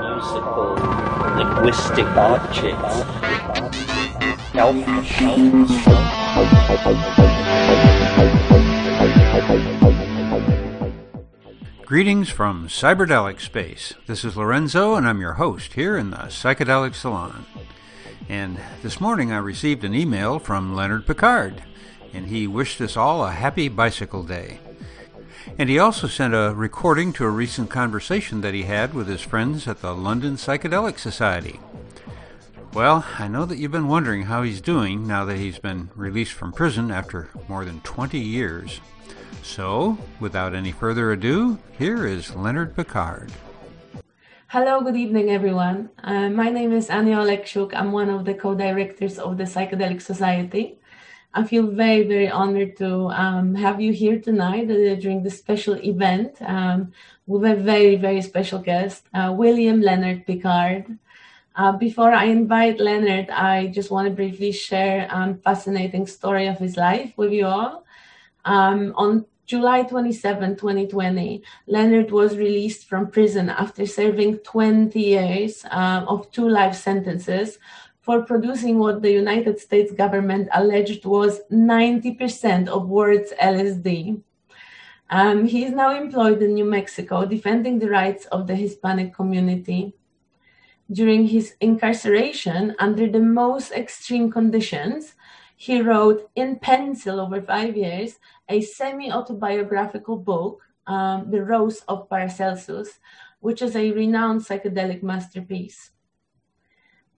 musical linguistic objects. Greetings from Cyberdelic Space. This is Lorenzo, and I'm your host here in the Psychedelic Salon. And this morning I received an email from Leonard Pickard, and he wished us all a happy bicycle day. And he also sent a recording to a recent conversation that he had with his friends at the London Psychedelic Society. Well, I know that you've been wondering how he's doing now that he's been released from prison after more than 20 years. So, without any further ado, here is Leonard Pickard. Hello, good evening, everyone. Uh, my name is Anya Olekshuk. I'm one of the co-directors of the Psychedelic Society. I feel very, very honored to um, have you here tonight uh, during this special event um, with a very, very special guest, uh, William Leonard Pickard. Uh, before I invite Leonard, I just want to briefly share a um, fascinating story of his life with you all. Um, on July 27, 2020, Leonard was released from prison after serving 20 years uh, of two life sentences for producing what the United States government alleged was 90% of world's LSD. Um, he is now employed in New Mexico defending the rights of the Hispanic community. During his incarceration, under the most extreme conditions, he wrote in pencil over five years a semi autobiographical book, um, The Rose of Paracelsus, which is a renowned psychedelic masterpiece.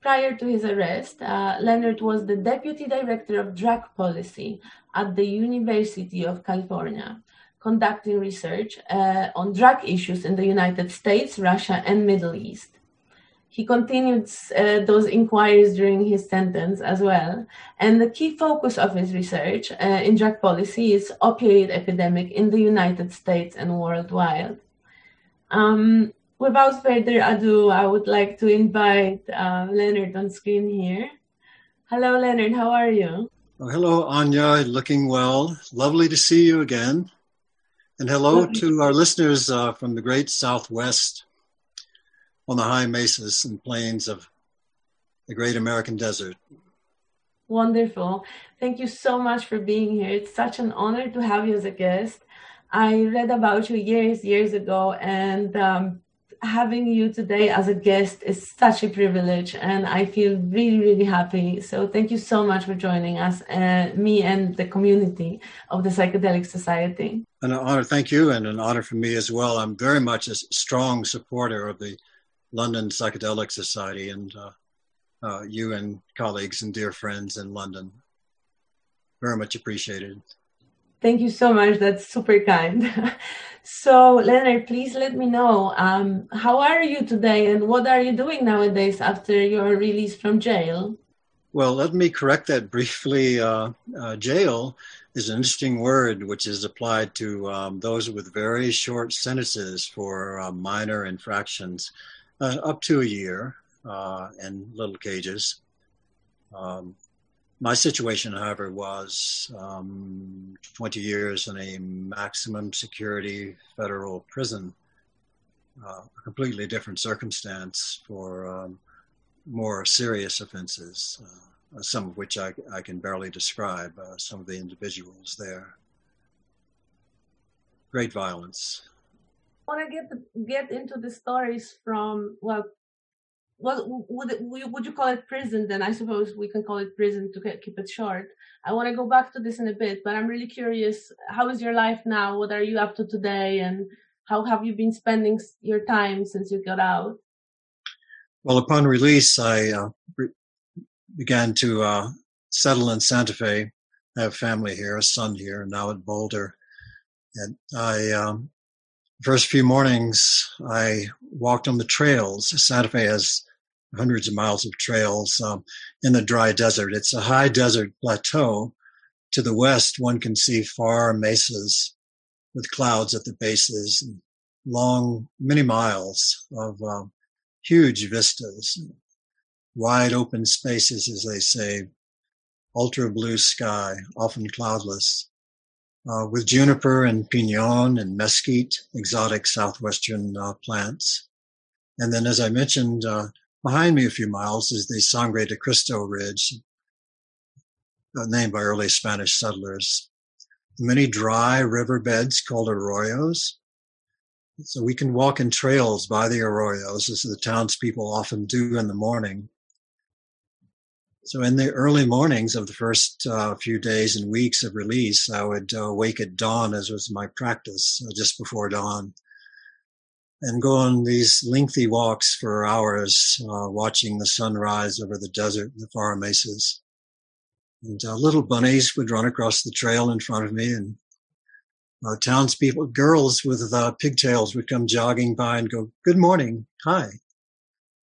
Prior to his arrest, uh, Leonard was the deputy director of drug policy at the University of California, conducting research uh, on drug issues in the United States, Russia, and Middle East. He continued uh, those inquiries during his sentence as well. And the key focus of his research uh, in drug policy is opioid epidemic in the United States and worldwide. Um, without further ado, I would like to invite uh, Leonard on screen here. Hello, Leonard. How are you? Oh, hello, Anya. Looking well. Lovely to see you again. And hello Lovely. to our listeners uh, from the great Southwest on the high mesas and plains of the great American desert. Wonderful. Thank you so much for being here. It's such an honor to have you as a guest. I read about you years, years ago, and um, having you today as a guest is such a privilege and i feel really really happy. So thank you so much for joining us uh, me and the community of the psychedelic society. An honor. Thank you and an honor for me as well. I'm very much a strong supporter of the london psychedelic society and uh, uh, you and colleagues and dear friends in london. Very much appreciated Thank you so much. That's super kind. so, Leonard, please let me know um, how are you today and what are you doing nowadays after your release from jail? Well, let me correct that briefly. Uh, uh, jail is an interesting word which is applied to um, those with very short sentences for uh, minor infractions, uh, up to a year uh, in little cages. Um, my situation, however, was um, 20 years in a maximum security federal prison, uh, a completely different circumstance for um, more serious offenses, uh, some of which I, I, can barely describe, uh, some of the individuals there. Great violence. I want to get the, get into the stories from well what would would you call it prison then? I suppose we can call it prison to keep it short. I want to go back to this in a bit but i'm really curious how is your life now? What are you up to today? And how have you been spending your time since you got out? Well upon release i uh, re- began to uh, settle in santa fe. I have family here a son here now at boulder. And i um, first few mornings I walked on the trails. Santa Fe has hundreds of miles of trails um, in the dry desert. It's a high desert plateau. To the west, one can see far mesas with clouds at the bases, and long, many miles of um, huge vistas, wide open spaces, as they say, ultra blue sky, often cloudless, uh, with juniper and pinon and mesquite, exotic southwestern uh, plants. And then, as I mentioned, uh, behind me a few miles is the Sangre de Cristo Ridge, uh, named by early Spanish settlers. Many dry riverbeds called arroyos. So we can walk in trails by the arroyos, as the townspeople often do in the morning. So in the early mornings of the first uh, few days and weeks of release, I would uh, wake at dawn, as was my practice, uh, just before dawn, and go on these lengthy walks for hours, uh, watching the sunrise over the desert and the far mesas. And uh, little bunnies would run across the trail in front of me, and uh, townspeople, girls with pigtails would come jogging by and go, "Good morning, hi."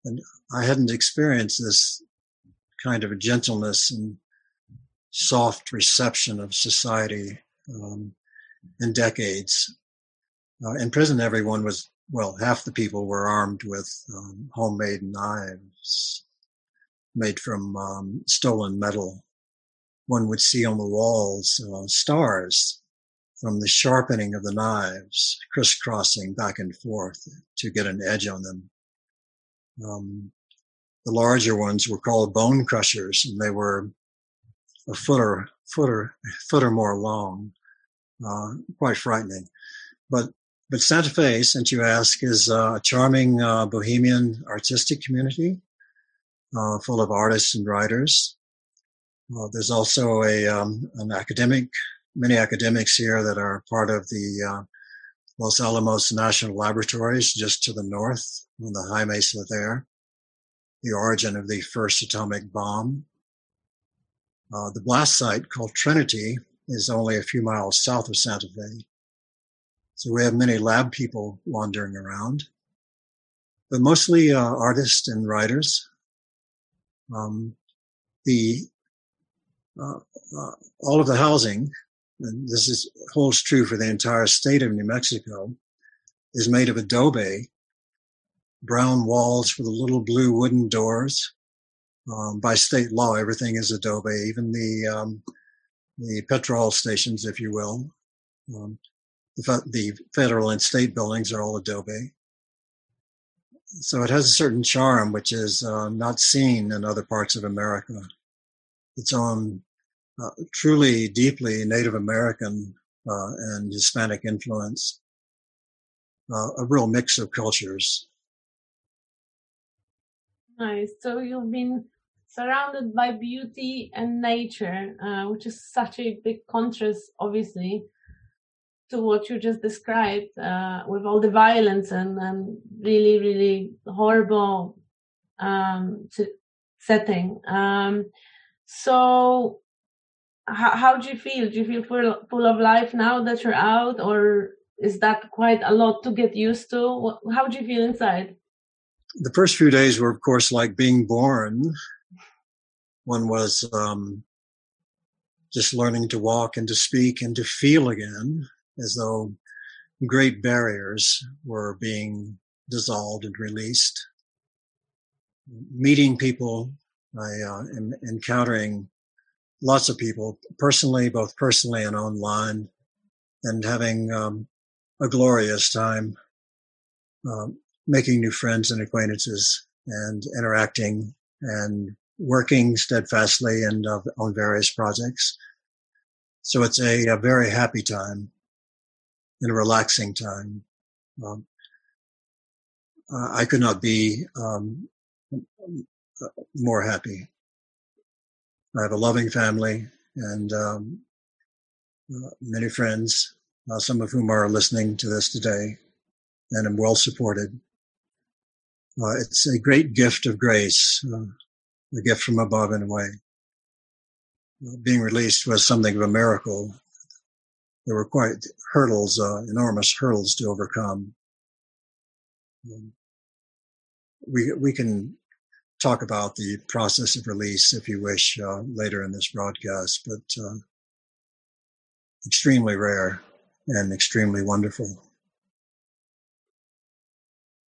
And I hadn't experienced this kind of a gentleness and soft reception of society um, in decades. Uh, in prison, everyone was, well, half the people were armed with um, homemade knives made from um, stolen metal. One would see on the walls uh, stars from the sharpening of the knives, crisscrossing back and forth to get an edge on them. Um, the larger ones were called bone crushers, and they were a foot or foot or foot or more long. Uh, quite frightening, but but Santa Fe, since you ask, is a charming uh, bohemian artistic community uh, full of artists and writers. Uh, there's also a um, an academic, many academics here that are part of the uh, Los Alamos National Laboratories, just to the north on the high mesa there the origin of the first atomic bomb. Uh, the blast site called Trinity is only a few miles south of Santa Fe. So we have many lab people wandering around, but mostly uh, artists and writers. Um, the uh, uh all of the housing, and this is holds true for the entire state of New Mexico, is made of adobe brown walls with the little blue wooden doors. Um, by state law, everything is adobe, even the um, the petrol stations, if you will. Um, the, federal and state buildings are all adobe. So it has a certain charm which is uh, not seen in other parts of America. Its own uh, truly deeply Native American uh, and Hispanic influence, uh, a real mix of cultures. Nice. So you've been surrounded by beauty and nature, uh, which is such a big contrast, obviously, to what you just described, uh, with all the violence and, and really, really horrible um, setting. Um, so, how, how do you feel? Do you feel full, full of life now that you're out, or is that quite a lot to get used to? How do you feel inside? the first few days were, of course, like being born. One was um, just learning to walk and to speak and to feel again, as though great barriers were being dissolved and released. Meeting people, I uh, am encountering lots of people personally, both personally and online, and having um, a glorious time. Um, making new friends and acquaintances and interacting and working steadfastly and uh, on various projects. So it's a, a, very happy time and a relaxing time. Um, uh, I could not be um, more happy. I have a loving family and um, uh, many friends, uh, some of whom are listening to this today, and I'm well supported. Uh, it's a great gift of grace, uh, a gift from above in a way. Being released was something of a miracle. There were quite hurdles, uh, enormous hurdles to overcome. Um, we we can talk about the process of release if you wish uh, later in this broadcast, but uh, extremely rare and extremely wonderful.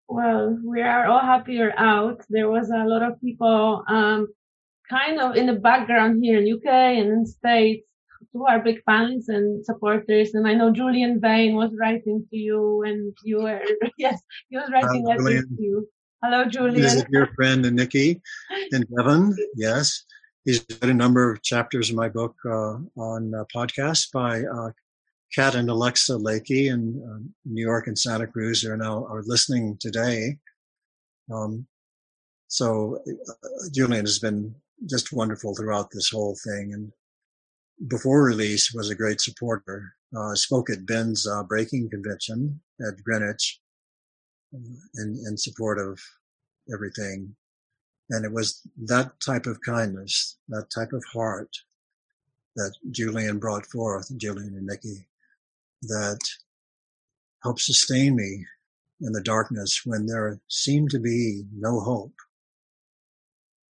Well, we are all happy you're out. There was a lot of people um, kind of in the background here in UK and in States to our big fans and supporters. And I know Julian Vayne was writing to you, and you were yes, he was writing Hello, letters to you. Hello, Julian. This is your friend and Nikki and Devon. Yes, he's read a number of chapters in my book uh, on uh, podcasts by uh, Kat and Alexa Lakey in uh, New York and Santa Cruz. They're now are listening today. Um, so uh, Julian has been just wonderful throughout this whole thing, and before release was a great supporter. Uh, spoke at Ben's uh, breaking convention at Greenwich uh, in, in support of everything. And it was that type of kindness, that type of heart that Julian brought forth, Julian and Nikki, that helped sustain me in the darkness when there seemed to be no hope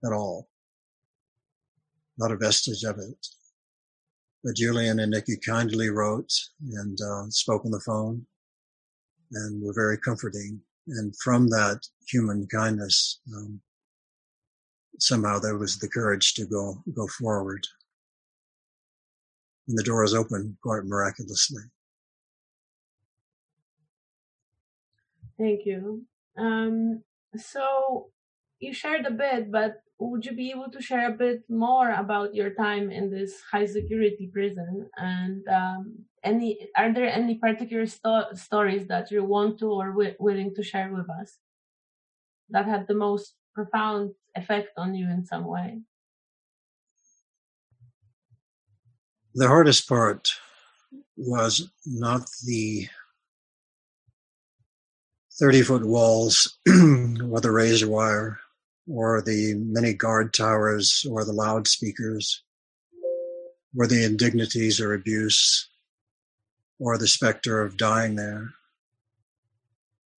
at all. Not a vestige of it. Julian and Nikki kindly wrote and uh, spoke on the phone and were very comforting. And from that human kindness, um, somehow there was the courage to go go forward. And the door was open quite miraculously. Thank you. Um, so you shared a bit, but would you be able to share a bit more about your time in this high security prison? And um, any are there any particular sto- stories that you want to or willing to share with us that had the most profound effect on you in some way? The hardest part was not the 30 foot walls or the razor wire or the many guard towers or the loudspeakers or the indignities or abuse or the specter of dying there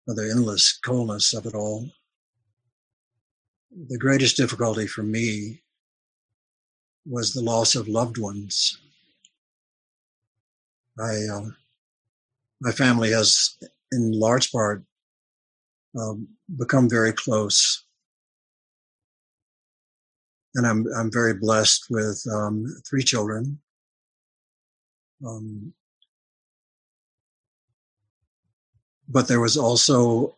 or the endless coldness of it all. The greatest difficulty for me was the loss of loved ones. I, uh, my family has, in large part, um, become very close and I'm I'm very blessed with um, three children. Um, but there was also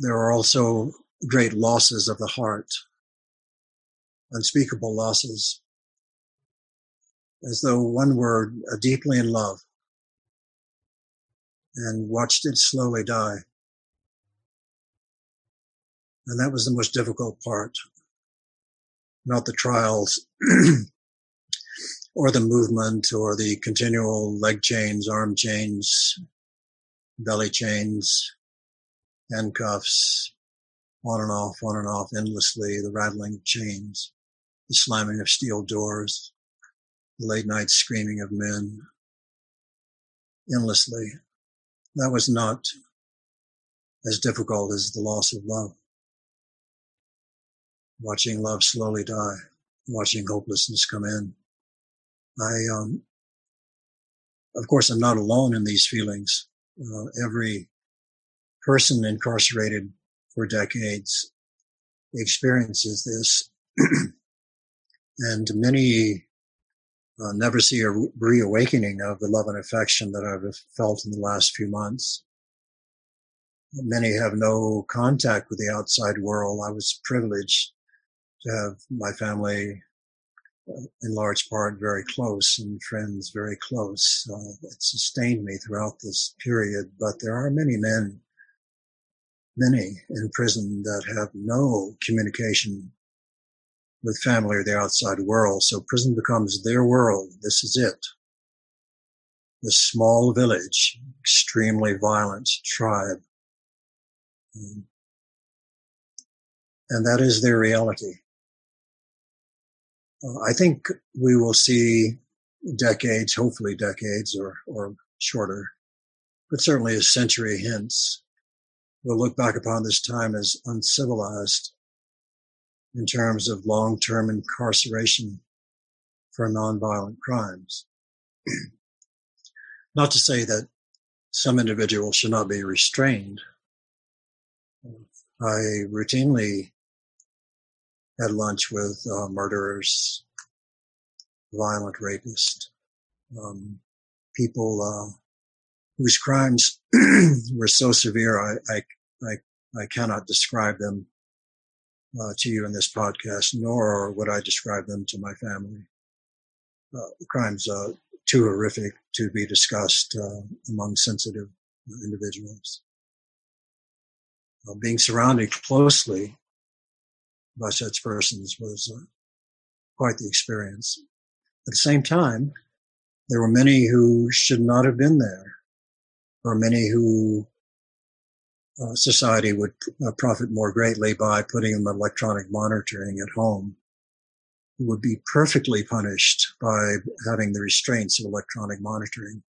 there are also great losses of the heart, unspeakable losses, as though one were uh, deeply in love and watched it slowly die. And that was the most difficult part not the trials or the movement or the continual leg chains, arm chains, belly chains, handcuffs, on and off, on and off endlessly, the rattling of chains, the slamming of steel doors, the late night screaming of men, endlessly. That was not as difficult as the loss of love watching love slowly die, watching hopelessness come in. I, um, of course, I'm not alone in these feelings. Uh, every person incarcerated for decades experiences this, and many uh, never see a reawakening of the love and affection that I've felt in the last few months. Many have no contact with the outside world. I was privileged have my family uh, in large part very close and friends very close. Uh, it sustained me throughout this period, but there are many men, many in prison that have no communication with family or the outside world. So prison becomes their world. This is it. This small village, extremely violent tribe. Um, and that is their reality. Uh, I think we will see decades, hopefully decades or, or shorter, but certainly a century hence, we'll look back upon this time as uncivilized in terms of long-term incarceration for nonviolent crimes. not to say that some individuals should not be restrained. I routinely had lunch with uh, murderers, violent rapists, um, people uh, whose crimes were so severe, I, I, I, I cannot describe them uh, to you in this podcast, nor would I describe them to my family. Uh, crimes too horrific to be discussed uh, among sensitive individuals. Uh, being surrounded closely by such persons was uh, quite the experience. At the same time, there were many who should not have been there, or many who uh, society would uh, profit more greatly by putting them electronic monitoring at home who would be perfectly punished by having the restraints of electronic monitoring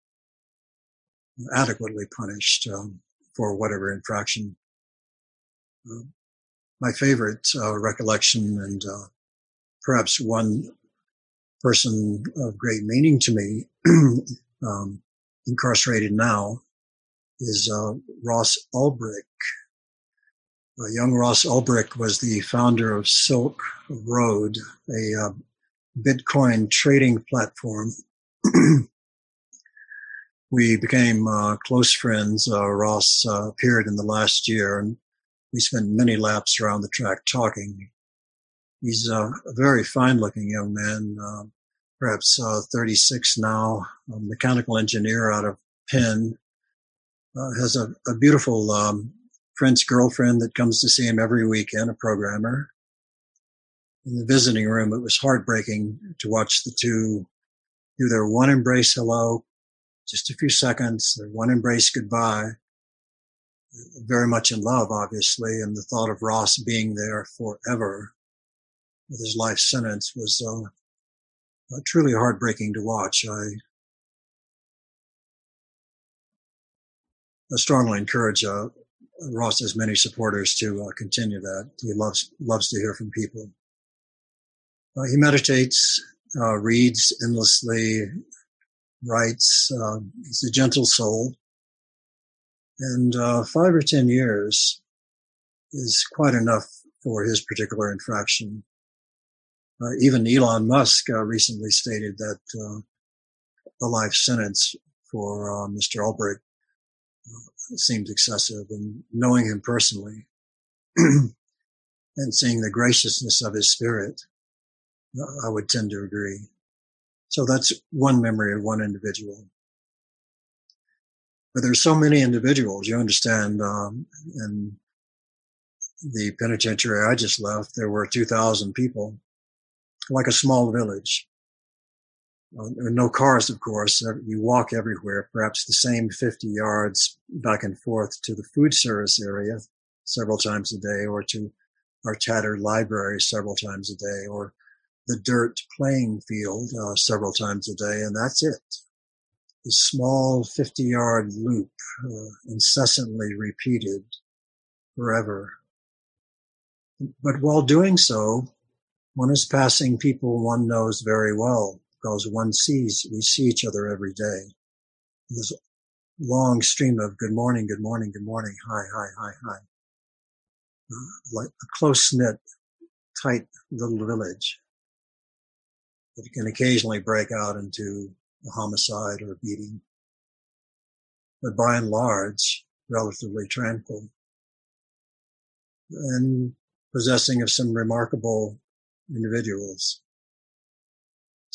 adequately punished um, for whatever infraction. Uh, my favorite uh, recollection and uh, perhaps one person of great meaning to me, um, incarcerated now, is uh, Ross Ulbricht. Uh, young Ross Ulbricht was the founder of Silk Road, a uh, Bitcoin trading platform. we became uh, close friends. Ross appeared in the last year, and we spent many laps around the track talking. He's a very fine-looking young man, perhaps 36 now, a mechanical engineer out of Penn uh, has a, a beautiful um, French girlfriend that comes to see him every weekend, a programmer. In the visiting room, it was heartbreaking to watch the two do their one embrace hello, just a few seconds, their one embrace goodbye. Very much in love, obviously, and the thought of Ross being there forever with his life sentence was uh, truly heartbreaking to watch. I I strongly encourage uh, Ross's many supporters to uh, continue that. He loves loves to hear from people. Uh, he meditates, uh, reads endlessly, writes. He's a gentle soul, and uh, five or ten years is quite enough for his particular infraction. Uh, even Elon Musk uh, recently stated that uh, the life sentence for uh, Mr. Ulbricht seems excessive. And knowing him personally and seeing the graciousness of his spirit, I would tend to agree. So that's one memory of one individual. But there's so many individuals, you understand, um, in the penitentiary I just left, there were 2,000 people, like a small village. Uh, no cars, of course. You walk everywhere, perhaps the same 50 yards back and forth to the food service area several times a day or to our tattered library several times a day or the dirt playing field uh, several times a day. And that's it. The small 50 yard loop, uh, incessantly repeated forever. But while doing so, one is passing people one knows very well because one sees, we see each other every day. A long stream of good morning, good morning, good morning, hi, hi, hi, hi. Uh, like a close knit, tight little village that can occasionally break out into a homicide or a beating. But by and large, relatively tranquil and possessing of some remarkable individuals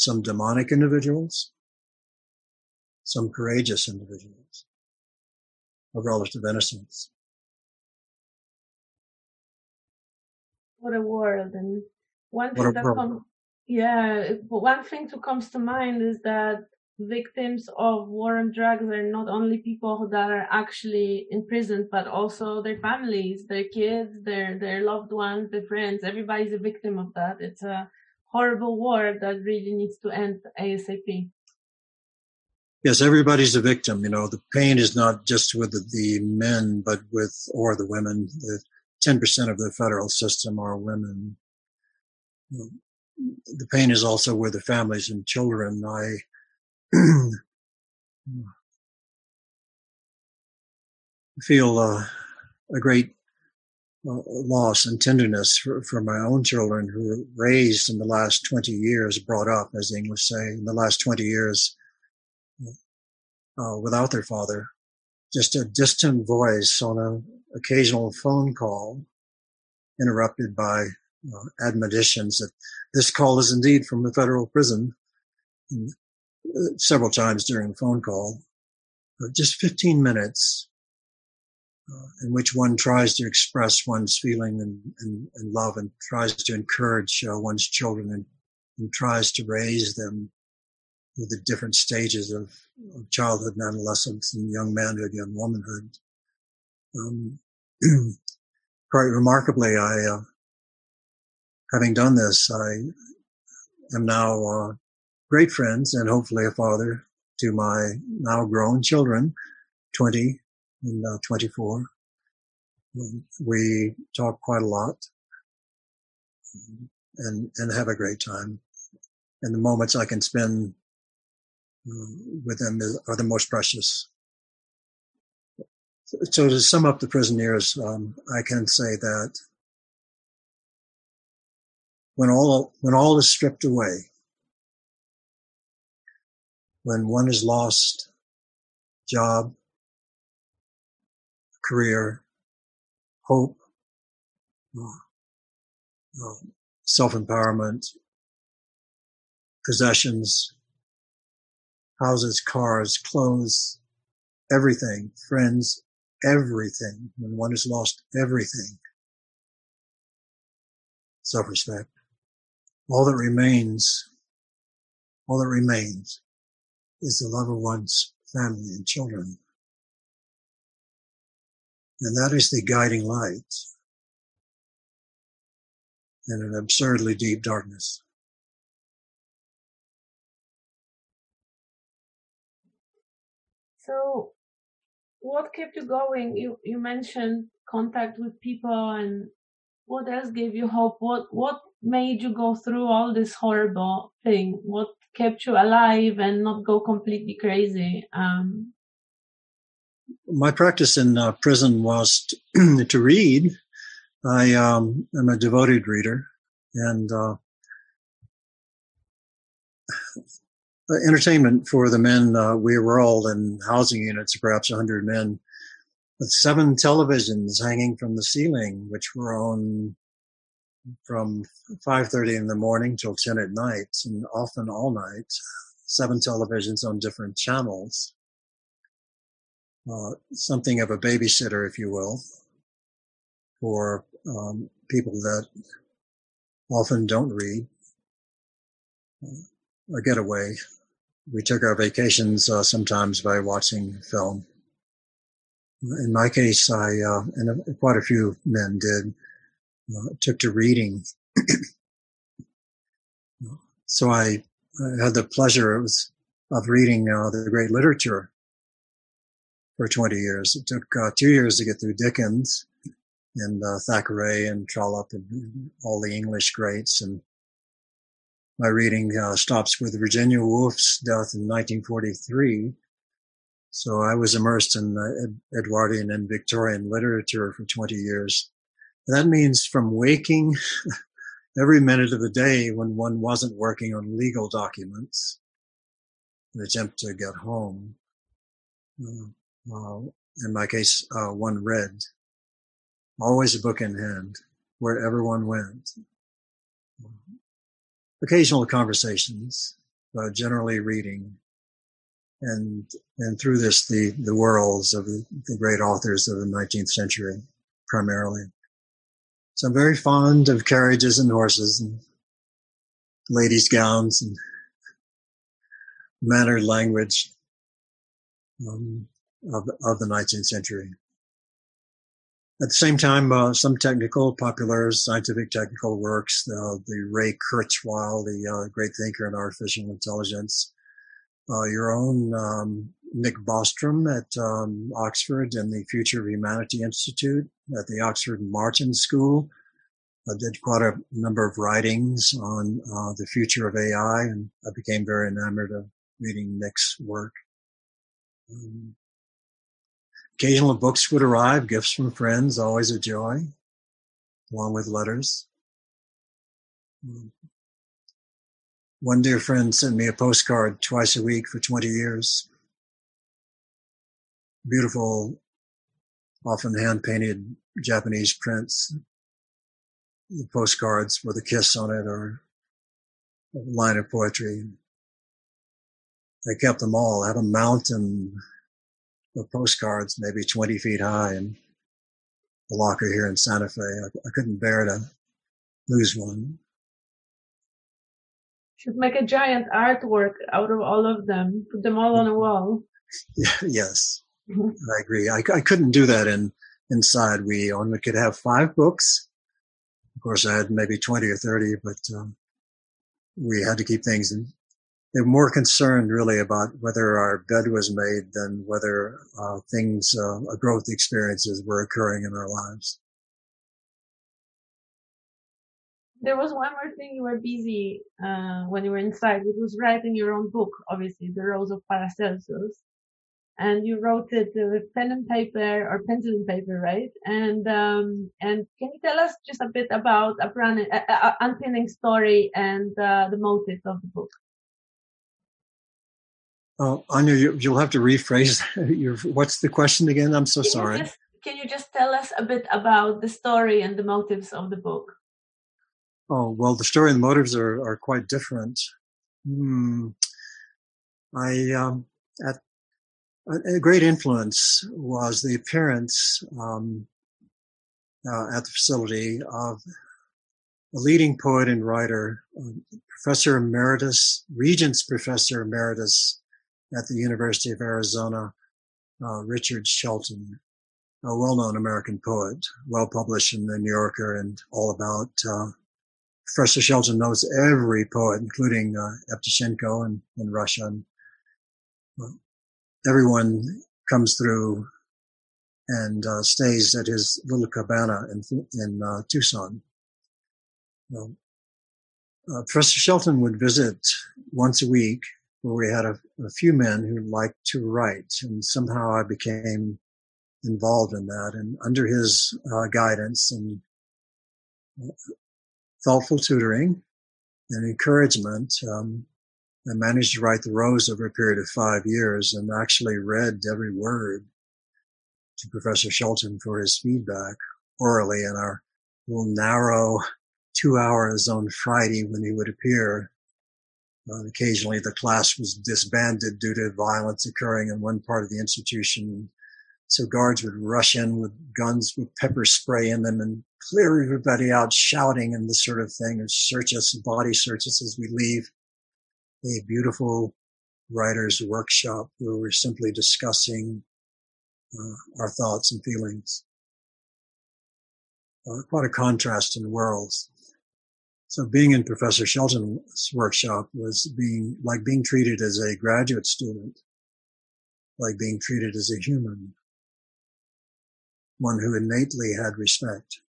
some demonic individuals, some courageous individuals of relative innocence. What a world. And one thing that comes, yeah, one thing that comes to mind is that victims of war and drugs are not only people that are actually in prison, but also their families, their kids, their, their loved ones, their friends. Everybody's a victim of that. It's a, horrible war that really needs to end ASAP. Yes, everybody's a victim. You know, the pain is not just with the, the men, but with, or the women. The 10% of the federal system are women. The pain is also with the families and children. I, feel uh, a great uh, loss and tenderness for, for my own children who were raised in the last 20 years, brought up, as the English say, in the last 20 years uh, without their father, just a distant voice on an occasional phone call, interrupted by uh, admonitions that this call is indeed from a federal prison. And, several times during the phone call, uh, just 15 minutes uh, in which one tries to express one's feeling and, and, and love and tries to encourage uh, one's children and, and, tries to raise them through the different stages of, of, childhood and adolescence and young manhood, young womanhood. Um, quite remarkably, I, uh, having done this, I am now uh, great friends and hopefully a father to my now grown children, 20 and uh, 24. We talk quite a lot and, and have a great time. And the moments I can spend uh, with them are the most precious. So to sum up the prison years, um, I can say that when all when all is stripped away, when one has lost job, career, hope, uh, uh, self-empowerment, possessions, houses, cars, clothes, everything, friends, everything. When one has lost everything, self-respect, all that remains, all that remains is the love of one's family and children. And that is the guiding light in an absurdly deep darkness. So, what kept you going? You you mentioned contact with people, and what else gave you hope? What what made you go through all this horrible thing? What kept you alive and not go completely crazy? Um, my practice in uh, prison was to, to read. I um, am a devoted reader, and uh, entertainment for the men. Uh, we were all in housing units, perhaps 100 men, with seven televisions hanging from the ceiling, which were on from 5.30 in the morning till 10 at night, and often all night. Seven televisions on different channels uh, something of a babysitter, if you will, for um, people that often don't read uh, a getaway. We took our vacations uh, sometimes by watching film. In my case, I uh, and quite a few men did uh, took to reading. so I, I, had the pleasure of, of reading uh, the great literature for 20 years. It took uh, two years to get through Dickens and uh, Thackeray and Trollope and all the English greats. And my reading uh, stops with Virginia Woolf's death in 1943. So I was immersed in uh, Edwardian and Victorian literature for 20 years. That means from waking every minute of the day when one wasn't working on legal documents, an attempt to get home, uh, uh, in my case, uh, one read, always a book in hand, wherever one went. Occasional conversations, but generally reading, and and through this the the worlds of the, the great authors of the 19th century, primarily. So I'm very fond of carriages and horses and ladies' gowns and mannered language. Um, of, of the 19th century. At the same time, uh, some technical, popular scientific technical works, uh, the Ray Kurzweil, the uh, great thinker in artificial intelligence, uh, your own um, Nick Bostrom at um, Oxford and the Future of Humanity Institute at the Oxford Martin School. I did quite a number of writings on uh, the future of AI, and I became very enamored of reading Nick's work. Um, Occasional books would arrive, gifts from friends, always a joy, along with letters. One dear friend sent me a postcard twice a week for 20 years. beautiful, often hand painted Japanese prints, the postcards with a kiss on it or a line of poetry. I kept them all. I had a mountain of postcards, maybe 20 feet high, in a locker here in Santa Fe. I, I couldn't bear to lose one. Should make a giant artwork out of all of them. Put them all on a wall. Yeah, yes, I agree. I, I couldn't do that in inside. We only could have five books. Of course, I had maybe 20 or 30, but um, we had to keep things in. They're more concerned really about whether our bed was made than whether uh, things, uh, growth experiences were occurring in our lives. There was one more thing you were busy uh, when you were inside, which was writing your own book, obviously, The Rose of Paracelsus and you wrote it with pen and paper or pencil and paper, right? And um, and can you tell us just a bit about a uh, uh, unpinning story and uh, the motive of the book? Oh, Anya, you, will have to rephrase your. What's the question again? I'm so can sorry. You just, can you just tell us a bit about the story and the motives of the book? Oh well, the story and the motives are are quite different. Hmm. I um, at a great influence was the appearance um, uh, at the facility of a leading poet and writer, uh, Professor Emeritus, Regents Professor Emeritus at the University of Arizona, uh, Richard Shelton, a well-known American poet, well published in the New Yorker and all about. Uh, Professor Shelton knows every poet, including uh, Evtushenko in, in Russia and uh, everyone comes through and uh, stays at his little cabana in, in uh, Tucson. uh, Professor Shelton would visit once a week where we had a, a, few men who liked to write and somehow I became involved in that and under his uh, guidance and uh, thoughtful tutoring and encouragement, um, I managed to write The Rose over a period of five years and actually read every word to Professor Shelton for his feedback orally in our little narrow two hours on Friday when he would appear. Uh, occasionally the class was disbanded due to violence occurring in one part of the institution. So guards would rush in with guns with pepper spray in them and clear everybody out shouting and this sort of thing and search us, body search us as we leave a beautiful writer's workshop where we're simply discussing uh, our thoughts and feelings. Uh, quite a contrast in worlds. So being in Professor Shelton's workshop was being like being treated as a graduate student, like being treated as a human, one who innately had respect,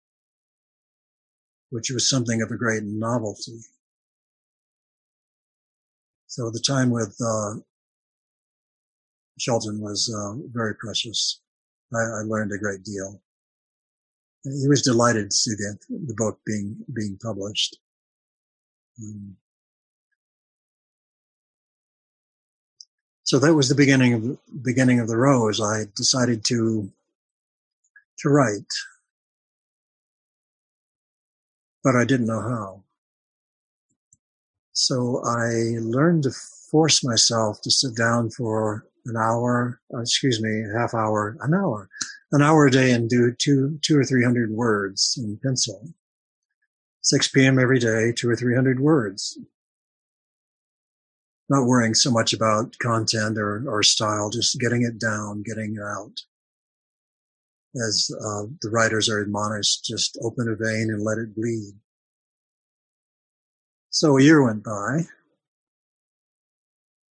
which was something of a great novelty. So the time with uh, Shelton was uh, very precious. I, I, learned a great deal. He was delighted to see the, the book being being published. Um, so that was the beginning of beginning of the rose. I decided to to write, but I didn't know how. So I learned to force myself to sit down for an hour, uh, excuse me, a half hour, an hour, an hour a day and do two, two or three hundred words in pencil. 6 p.m. every day, two or three hundred words. Not worrying so much about content or, or style, just getting it down, getting it out. As uh, the writers are admonished, just open a vein and let it bleed. So a year went by.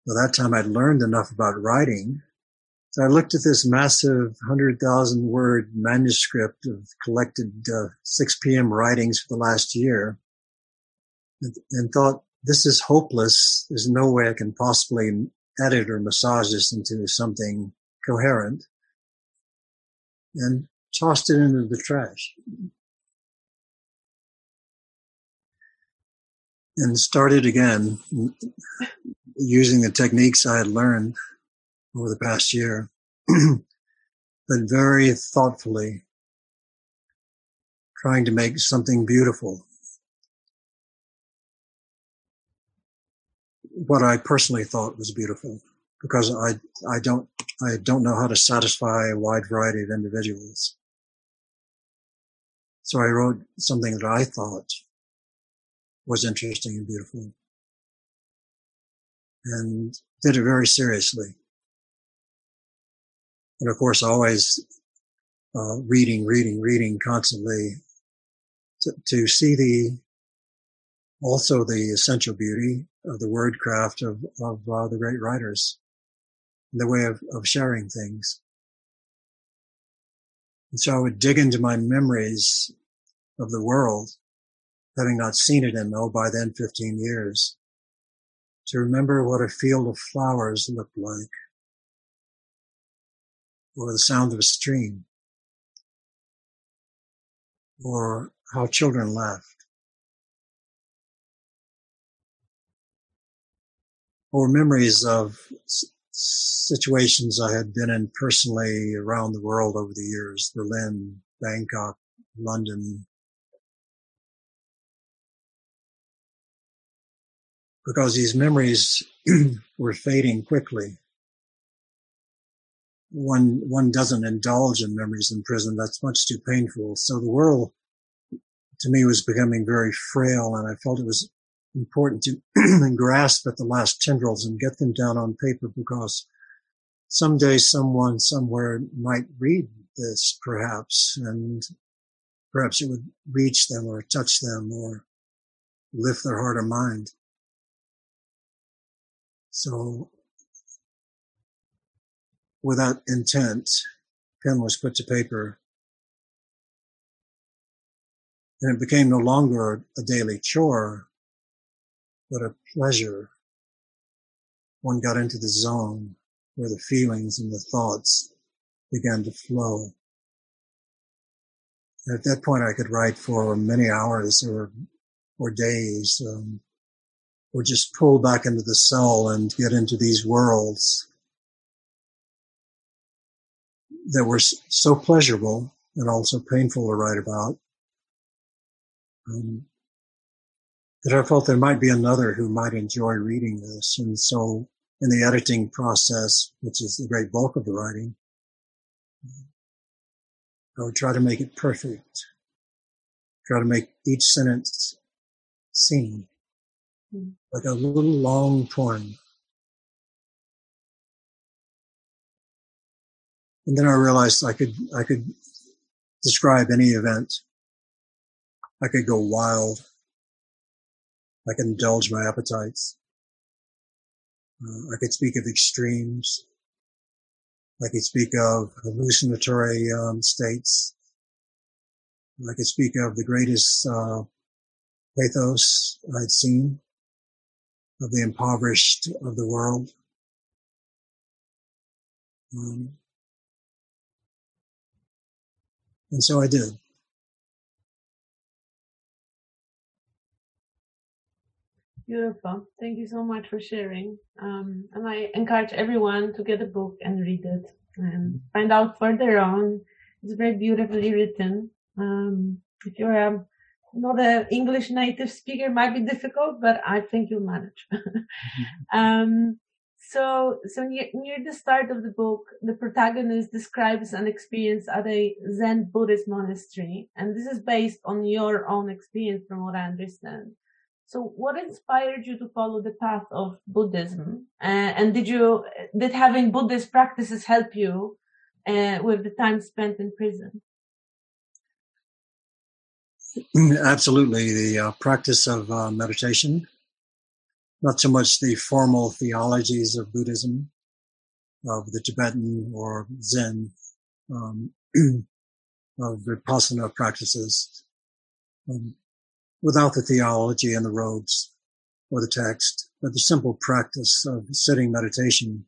By that time, I'd learned enough about writing. So I looked at this massive 100,000 word manuscript of collected uh, 6 p.m. writings for the last year and, and thought, this is hopeless. There's no way I can possibly edit or massage this into something coherent and tossed it into the trash. And started again using the techniques I had learned over the past year. but very thoughtfully trying to make something beautiful. What I personally thought was beautiful because I, I don't, I don't know how to satisfy a wide variety of individuals. So I wrote something that I thought was interesting and beautiful and did it very seriously. And of course, always uh, reading, reading, reading constantly to, to see the also the essential beauty of the word craft of, of uh, the great writers, the way of, of sharing things. And so I would dig into my memories of the world, having not seen it in, oh, by then 15 years, to remember what a field of flowers looked like, or the sound of a stream, or how children laughed, or memories of situations I had been in personally around the world over the years, Berlin, Bangkok, London, because these memories were fading quickly. One, one doesn't indulge in memories in prison. That's much too painful. So the world to me was becoming very frail and I felt it was important to grasp at the last tendrils and get them down on paper because someday someone somewhere might read this perhaps and perhaps it would reach them or touch them or lift their heart or mind. So without intent, pen was put to paper and it became no longer a daily chore, but a pleasure. One got into the zone where the feelings and the thoughts began to flow. And at that point, I could write for many hours or, or days. Um, or just pull back into the cell and get into these worlds that were so pleasurable and also painful to write about. Um, that I felt there might be another who might enjoy reading this. And so in the editing process, which is the great bulk of the writing, I would try to make it perfect. Try to make each sentence sing like a little long poem. And then I realized I could, I could describe any event. I could go wild. I could indulge my appetites. Uh, I could speak of extremes. I could speak of hallucinatory um, states. I could speak of the greatest uh, pathos I'd seen of the impoverished of the world. Um, and so I did. Beautiful. Thank you so much for sharing. Um, and I encourage everyone to get the book and read it and find out further on. It's very beautifully written. Um, if you're a not an English native speaker might be difficult, but I think you'll manage. um, so, so near, near, the start of the book, the protagonist describes an experience at a Zen Buddhist monastery, and this is based on your own experience, from what I understand. So, what inspired you to follow the path of Buddhism, uh, and did you did having Buddhist practices help you uh, with the time spent in prison? Absolutely. The uh, practice of uh, meditation, not so much the formal theologies of Buddhism, of the Tibetan or Zen, um, of Vipassana practices, um, without the theology and the robes or the text, but the simple practice of sitting meditation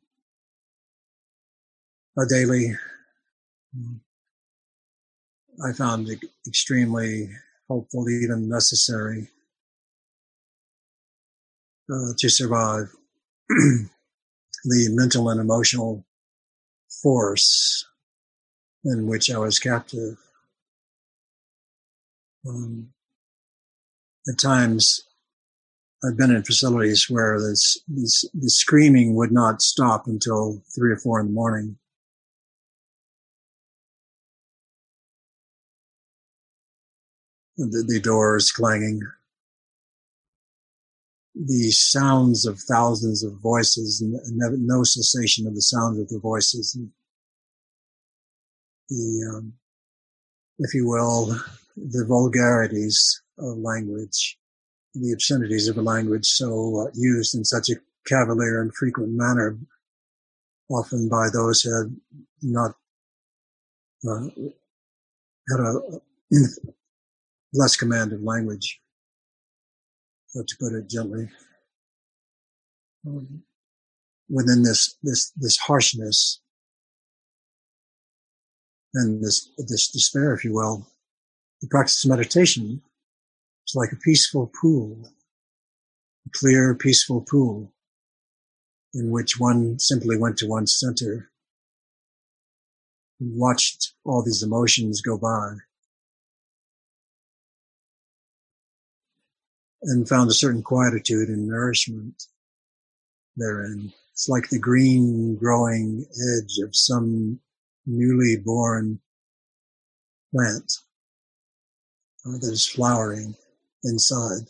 a daily. Um, I found extremely helpful, even necessary uh, to survive the mental and emotional force in which I was captive. Um, at times, I've been in facilities where this, this, the screaming would not stop until three or four in the morning. The, the doors clanging, the sounds of thousands of voices and no cessation of the sound of the voices. And the, um, if you will, the vulgarities of language, the obscenities of a language so uh, used in such a cavalier and frequent manner, often by those who had not uh, had a less command of language, to put it gently. Um, within this this this harshness and this this despair, if you will, the practice of meditation is like a peaceful pool, a clear, peaceful pool in which one simply went to one's center and watched all these emotions go by and found a certain quietude and nourishment therein. It's like the green growing edge of some newly born plant uh, that is flowering inside.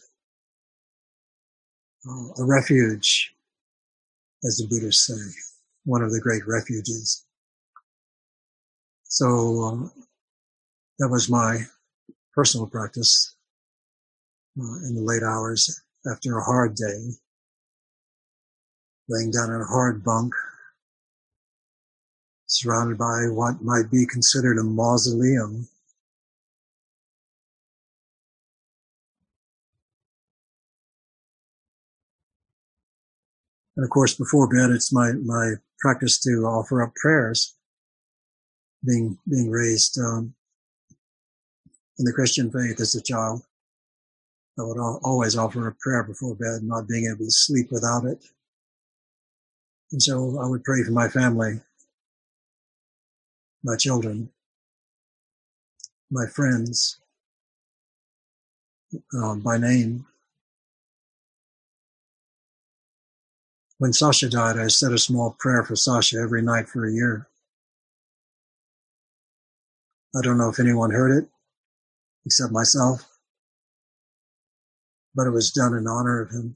Uh, a refuge, as the Buddhists say, one of the great refuges. So uh, that was my personal practice in the late hours after a hard day, laying down in a hard bunk, surrounded by what might be considered a mausoleum And of course, before bed, it's my, my practice to offer up prayers being, being raised, um, in the Christian faith as a child. I would always offer a prayer before bed, not being able to sleep without it. And so I would pray for my family, my children, my friends, uh, by name. When Sasha died, I said a small prayer for Sasha every night for a year. I don't know if anyone heard it except myself, but it was done in honor of him.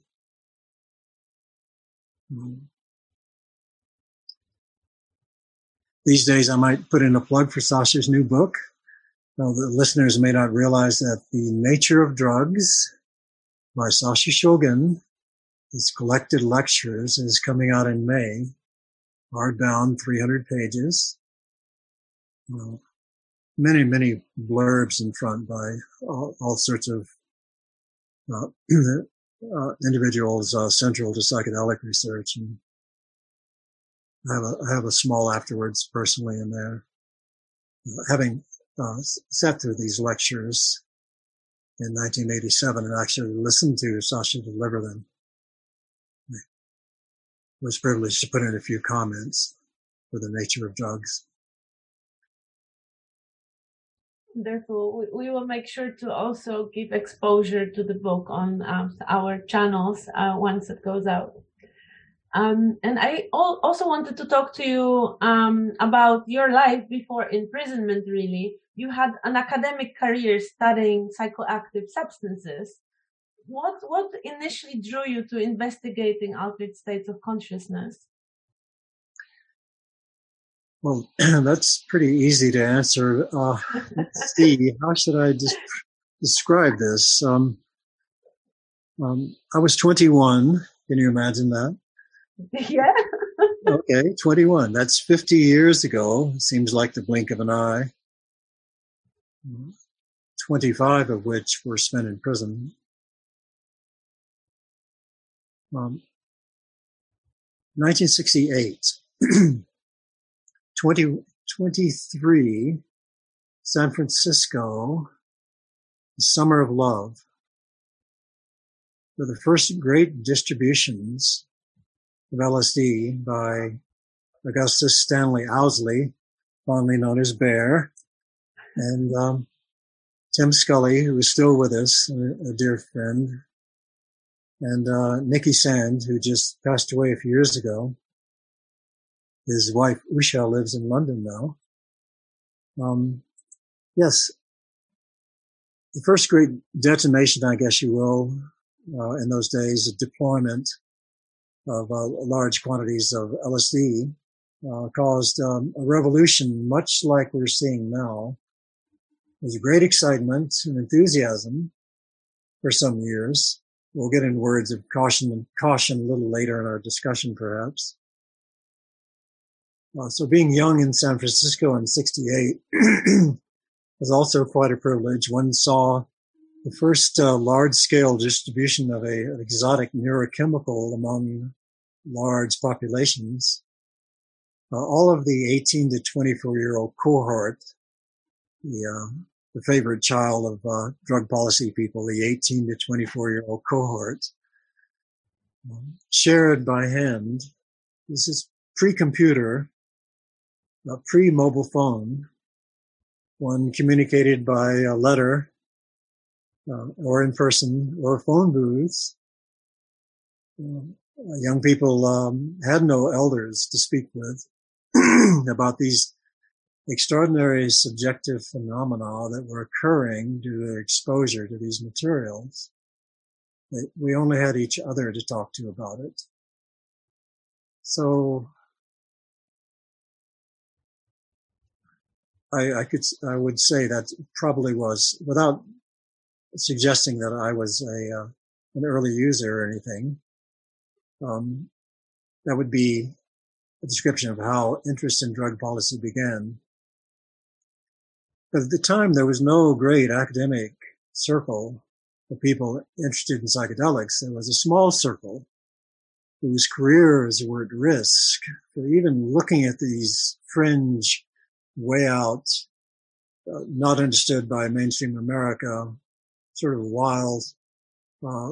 These days, I might put in a plug for Sasha's new book. Now, the listeners may not realize that The Nature of Drugs by Sasha Shulgin his collected lectures is coming out in May, hardbound, 300 pages. Uh, many, many blurbs in front by all, all sorts of individuals uh, central to psychedelic research. And I have a, I have a small afterwards personally in there. Uh, having uh, sat through these lectures in 1987 and actually listened to Sasha deliver them, I was privileged to put in a few comments for the nature of drugs. Therefore, we will make sure to also give exposure to the book on um, our channels uh, once it goes out. Um, and I also wanted to talk to you um, about your life before imprisonment, really. You had an academic career studying psychoactive substances what what initially drew you to investigating altered states of consciousness? Well, that's pretty easy to answer. Uh, let's see, how should I just describe this? Um, um, I was 21. Can you imagine that? Yeah. okay, 21. That's 50 years ago. Seems like the blink of an eye. 25 of which were spent in prison. Um, 1968, 20, 23, San Francisco, the Summer of Love, were the first great distributions of LSD by Augustus Stanley Owsley, fondly known as Bear, and um, Tim Scully, who is still with us, a, dear friend, and uh, Nikki Sand, who just passed away a few years ago. His wife Usha lives in London now. Um, yes, the first great detonation, I guess you will, uh, in those days, a deployment of uh, large quantities of LSD uh, caused um, a revolution, much like we're seeing now. There's great excitement and enthusiasm for some years. We'll get in words of caution caution a little later in our discussion, perhaps. Uh, so being young in San Francisco in 68 was also quite a privilege. One saw the first uh, large scale distribution of a, an exotic neurochemical among large populations. Uh, all of the 18 to 24 year old cohort, the, uh, the favorite child of uh, drug policy people, the 18 to 24 year old cohort, um, shared by hand. This is pre-computer, pre-mobile phone. One communicated by a letter uh, or in person or phone booths. Um, young people um, had no elders to speak with about these extraordinary subjective phenomena that were occurring due to exposure to these materials. We only had each other to talk to about it. So I, I could, I would say that probably was without suggesting that I was a, uh, an early user or anything. Um, that would be a description of how interest in drug policy began. But at the time, there was no great academic circle of people interested in psychedelics. There was a small circle whose careers were at risk for even looking at these fringe, way out, uh, not understood by mainstream America, sort of wild uh,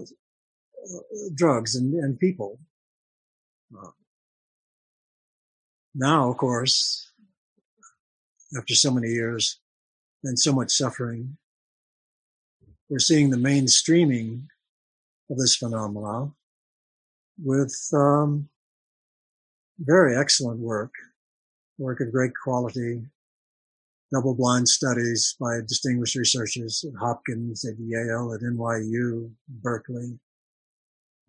drugs and, and people. Uh, now, of course, after so many years and so much suffering, we're seeing the mainstreaming of this phenomenon with um, very excellent work, work of great quality, double blind studies by distinguished researchers at Hopkins, at Yale, at NYU, Berkeley.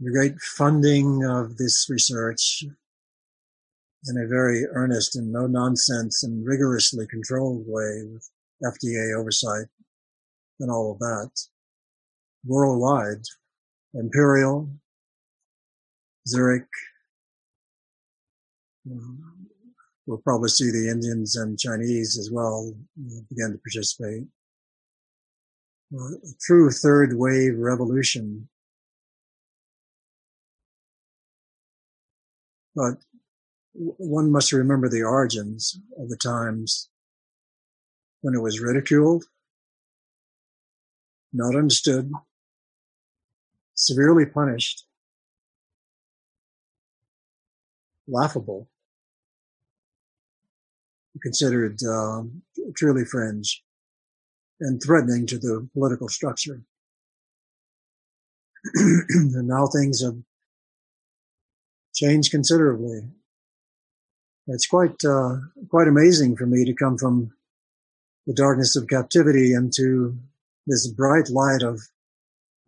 The great funding of this research in a very earnest and no nonsense and rigorously controlled way with FDA oversight and all of that worldwide. Imperial, Zurich, we'll probably see the Indians and Chinese as well begin to participate. A true third wave revolution. But one must remember the origins of the times when it was ridiculed, not understood, severely punished, laughable, considered um, truly fringe and threatening to the political structure. and now things have changed considerably. It's quite uh, quite amazing for me to come from the darkness of captivity into this bright light of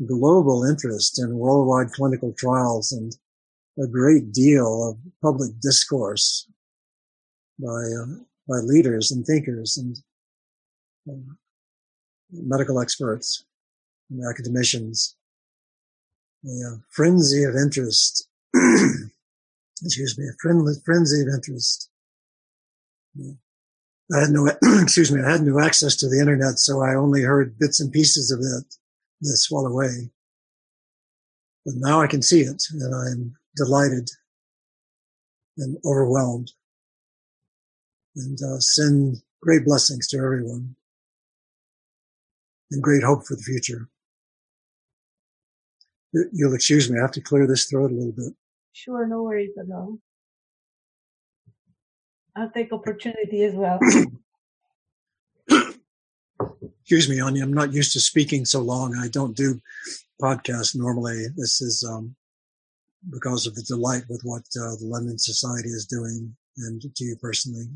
global interest in worldwide clinical trials and a great deal of public discourse by uh, by leaders and thinkers and uh, medical experts and academicians. A frenzy of interest, excuse me, a frenzy of interest. I had no, excuse me, I had no access to the internet, so I only heard bits and pieces of it this while away. But now I can see it, and I'm delighted and overwhelmed and uh, send great blessings to everyone and great hope for the future. You'll excuse me, I have to clear this throat a little bit. Sure, no worries at all. I'll take opportunity as well. Excuse me, Anya. I'm not used to speaking so long. I don't do podcasts normally. This is um, because of the delight with what uh, the London Society is doing and to you personally.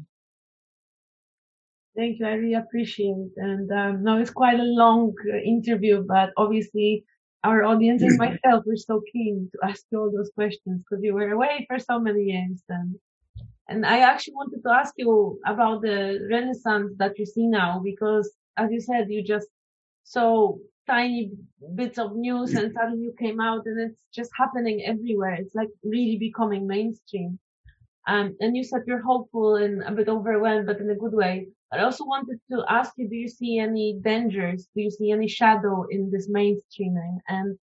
Thank you. I really appreciate it. And um, now it's quite a long uh, interview, but obviously our audience and myself were so keen to ask you all those questions because you were away for so many years. And and I actually wanted to ask you about the renaissance that you see now because, as you said, you just saw tiny bits of news and suddenly you came out and it's just happening everywhere. It's like really becoming mainstream. Um, and you said you're hopeful and a bit overwhelmed, but in a good way. I also wanted to ask you, do you see any dangers? Do you see any shadow in this mainstreaming? And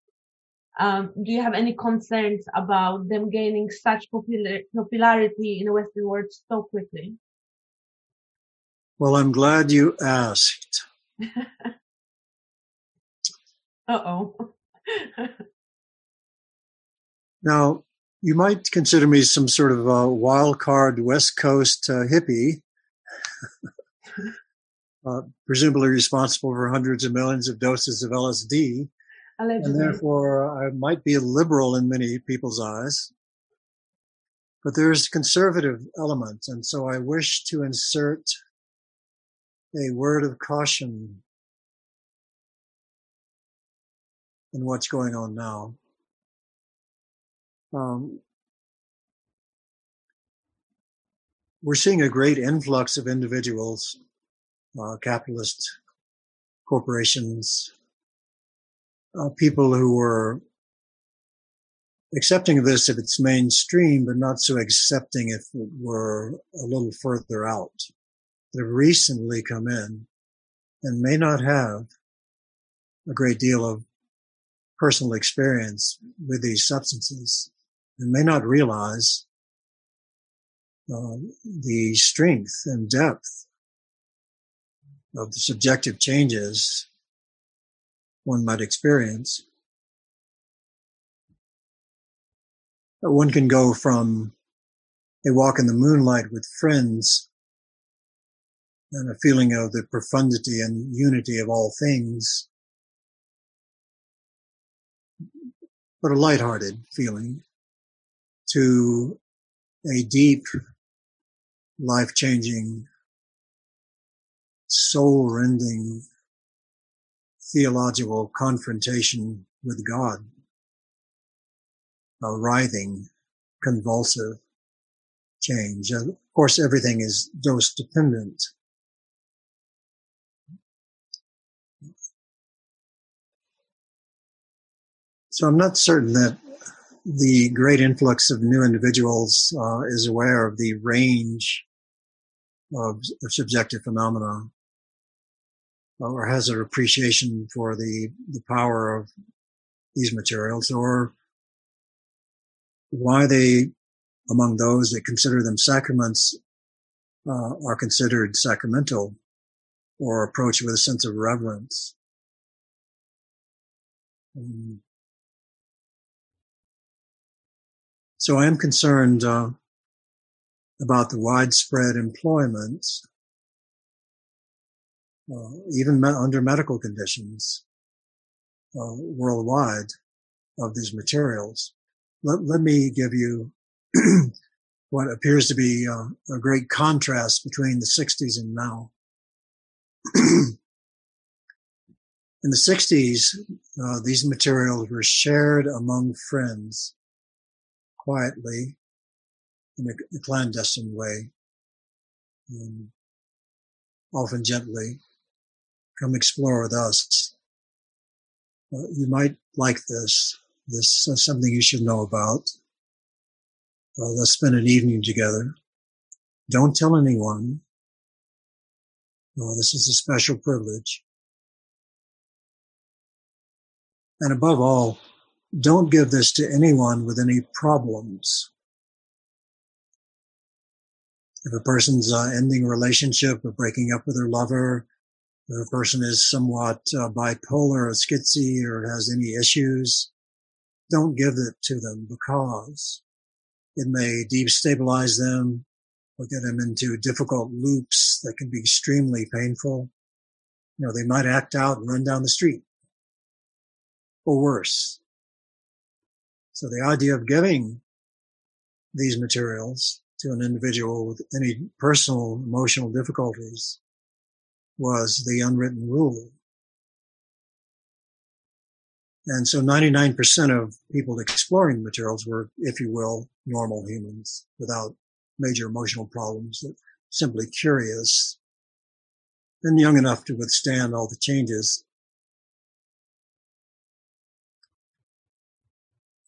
um, do you have any concerns about them gaining such popular, popularity in the Western world so quickly? Well, I'm glad you asked. uh oh. now, you might consider me some sort of a wild card West Coast uh, hippie, uh, presumably responsible for hundreds of millions of doses of LSD. Allegedly. And therefore, I might be a liberal in many people's eyes. But there's conservative elements, and so I wish to insert a word of caution in what's going on now. Um, we're seeing a great influx of individuals, uh, capitalist corporations, uh, people who were accepting of this if it's mainstream, but not so accepting if it were a little further out, that have recently come in and may not have a great deal of personal experience with these substances and may not realize uh, the strength and depth of the subjective changes one might experience. One can go from a walk in the moonlight with friends and a feeling of the profundity and unity of all things, but a lighthearted feeling to a deep, life changing, soul rending theological confrontation with God, a writhing, convulsive change. Of course, everything is dose dependent. So I'm not certain that the great influx of new individuals uh, is aware of the range of, of subjective phenomena or has an appreciation for the, the power of these materials or why they, among those that consider them sacraments, uh, are considered sacramental or approached with a sense of reverence. Um, so I am concerned uh, about the widespread employment uh, even me- under medical conditions uh, worldwide of these materials. Let, let me give you what appears to be uh, a great contrast between the 60s and now. In the 60s, uh, these materials were shared among friends quietly in a, clandestine way, and often gently come explore with us. Uh, you might like this. This is something you should know about. Uh, let's spend an evening together. Don't tell anyone. Uh, this is a special privilege. And above all, don't give this to anyone with any problems. If a person's uh, ending a relationship or breaking up with their lover, if a person is somewhat uh, bipolar or schizzy or has any issues, don't give it to them because it may destabilize them, or get them into difficult loops that can be extremely painful. You know, they might act out and run down the street or worse. So the idea of giving these materials to an individual with any personal emotional difficulties was the unwritten rule. And so 99% of people exploring the materials were, if you will, normal humans without major emotional problems, simply curious and young enough to withstand all the changes.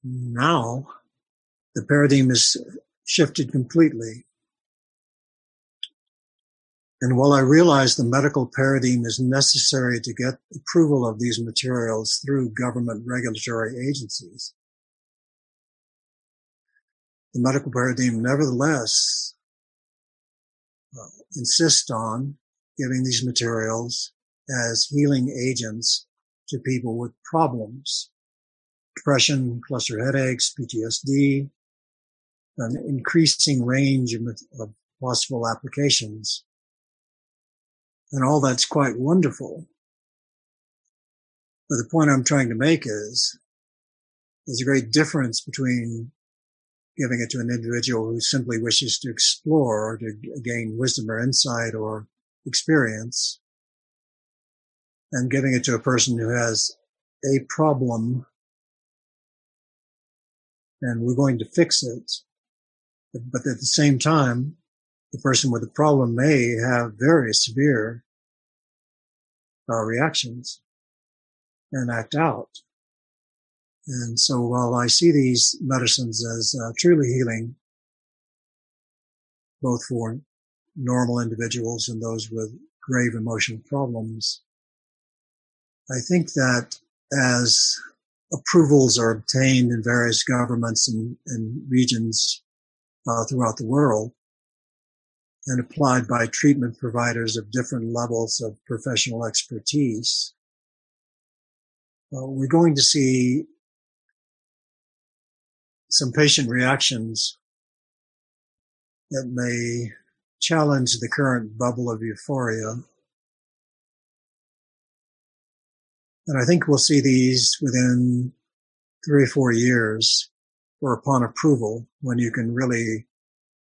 Now, the paradigm is shifted completely. And while I realize the medical paradigm is necessary to get approval of these materials through government regulatory agencies, the medical paradigm nevertheless uh, insists on giving these materials as healing agents to people with problems depression, cluster headaches, PTSD, an increasing range of, of possible applications. And all that's quite wonderful. But the point I'm trying to make is there's a great difference between giving it to an individual who simply wishes to explore or to gain wisdom or insight or experience and giving it to a person who has a problem and we're going to fix it. But at the same time, the person with the problem may have very severe uh, reactions and act out. And so while I see these medicines as uh, truly healing, both for normal individuals and those with grave emotional problems, I think that as approvals are obtained in various governments and, and regions uh, throughout the world and applied by treatment providers of different levels of professional expertise, uh, we're going to see some patient reactions that may challenge the current bubble of euphoria. And I think we'll see these within three or four years or upon approval when you can really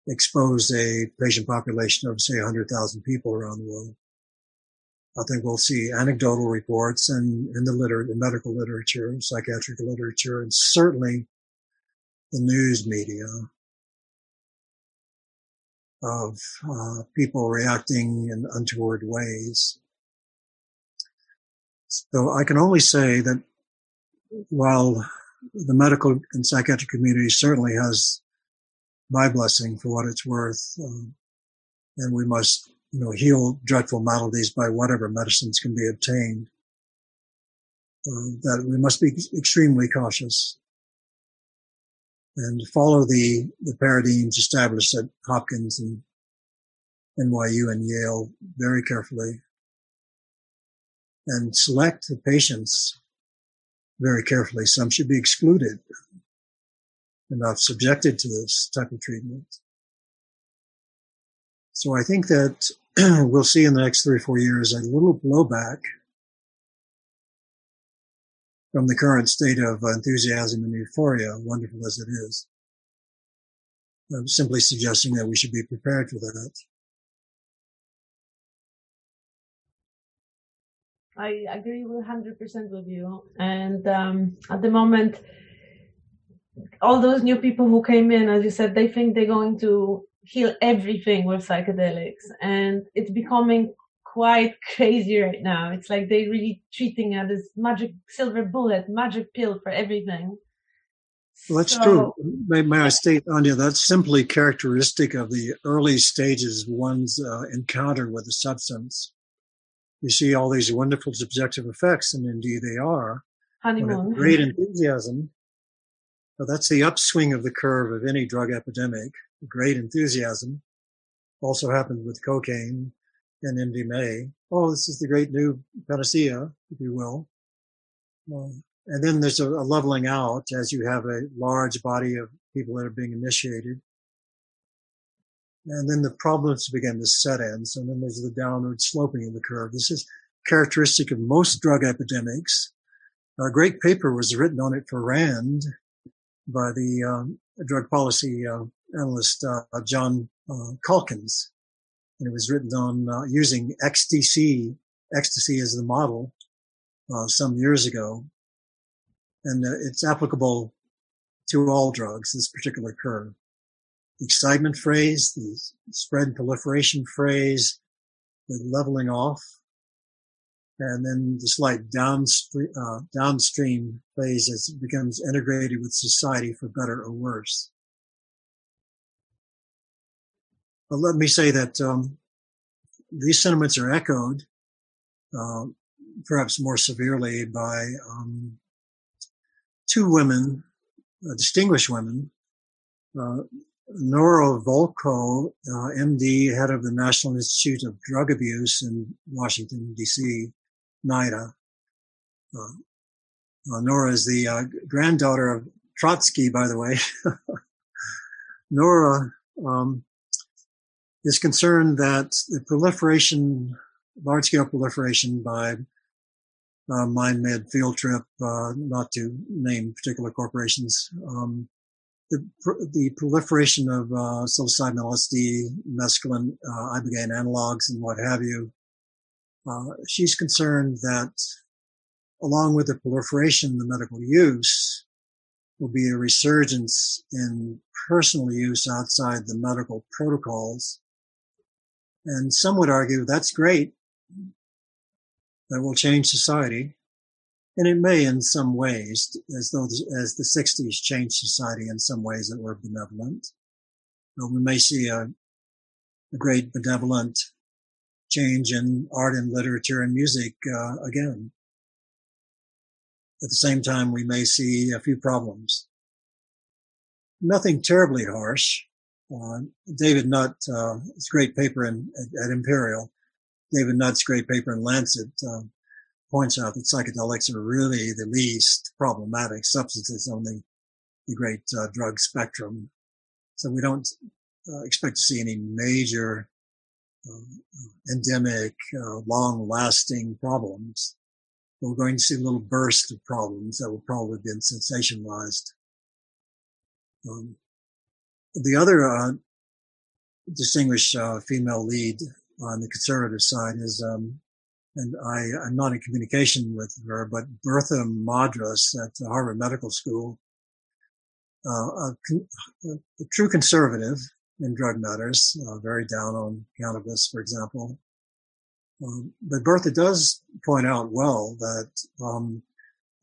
expose a patient population of say 100,000 people around the world. I think we'll see anecdotal reports and in the liter- medical literature, psychiatric literature, and certainly the news media of uh, people reacting in untoward ways. So I can only say that while the medical and psychiatric community certainly has my blessing for what it's worth, um, and we must, you know, heal dreadful maladies by whatever medicines can be obtained. Uh, that we must be extremely cautious and follow the, the paradigms established at Hopkins and NYU and Yale very carefully and select the patients very carefully. Some should be excluded and not subjected to this type of treatment. So I think that we'll see in the next three or four years a little blowback from the current state of enthusiasm and euphoria, wonderful as it is. I'm simply suggesting that we should be prepared for that. I agree with 100% with you. And um, at the moment, all those new people who came in, as you said, they think they're going to heal everything with psychedelics. And it's becoming quite crazy right now. It's like they're really treating it as magic silver bullet, magic pill for everything. Well, that's so, true. May, may, I state, Anya, that's simply characteristic of the early stages one's uh, encounter with the substance. You see all these wonderful subjective effects, and indeed they are. Honeymoon. Great enthusiasm. Well, that's the upswing of the curve of any drug epidemic. Great enthusiasm. Also happened with cocaine and MDMA. Oh, this is the great new panacea, if you will. Um, and then there's a, a, leveling out as you have a large body of people that are being initiated. And then the problems begin to set in. So then there's the downward sloping of the curve. This is characteristic of most drug epidemics. A great paper was written on it for RAND by the um, drug policy uh, analyst uh, John uh, Caulkins. And it was written on uh, using XTC, ecstasy as the model uh, some years ago. And uh, it's applicable to all drugs, this particular curve. Excitement phrase, the spread and proliferation phrase, the leveling off, and then the slight downstream, uh, downstream phase as it becomes integrated with society for better or worse. But let me say that um, these sentiments are echoed, uh, perhaps more severely, by um, two women, uh, distinguished women. Nora Volkow, uh, MD, head of the National Institute of Drug Abuse in Washington, D.C., NIDA. Uh, uh, Nora is the uh, granddaughter of Trotsky, by the way. Nora um, is concerned that the proliferation, large scale proliferation by uh, MindMed Field Trip, uh, not to name particular corporations, um, the, the proliferation of uh, psilocybin, LSD, mescaline, uh, ibogaine analogs, and what have you, uh, she's concerned that along with the proliferation, the medical use will be a resurgence in personal use outside the medical protocols. And some would argue that's great. That will change society. And it may in some ways, as though as the 60s changed society in some ways that were benevolent. We may see a, a great benevolent change in art and literature and music uh, again. At the same time, we may see a few problems. Nothing terribly harsh. Uh, David Nutt, uh, a great paper in, at, at, Imperial. David Nutt's great paper in Lancet uh, points out that psychedelics are really the least problematic substances on the, the great uh, drug spectrum. So we don't uh, expect to see any major uh, endemic, uh, long-lasting problems. We're going to see little bursts of problems that will probably be sensationalized. Um, the other uh, distinguished uh, female lead on the conservative side is, um, and I, am not in communication with her, but Bertha Madras at Harvard Medical School, uh, a, a, true conservative in drug matters, uh, very down on cannabis, for example. Um, but Bertha does point out well that um,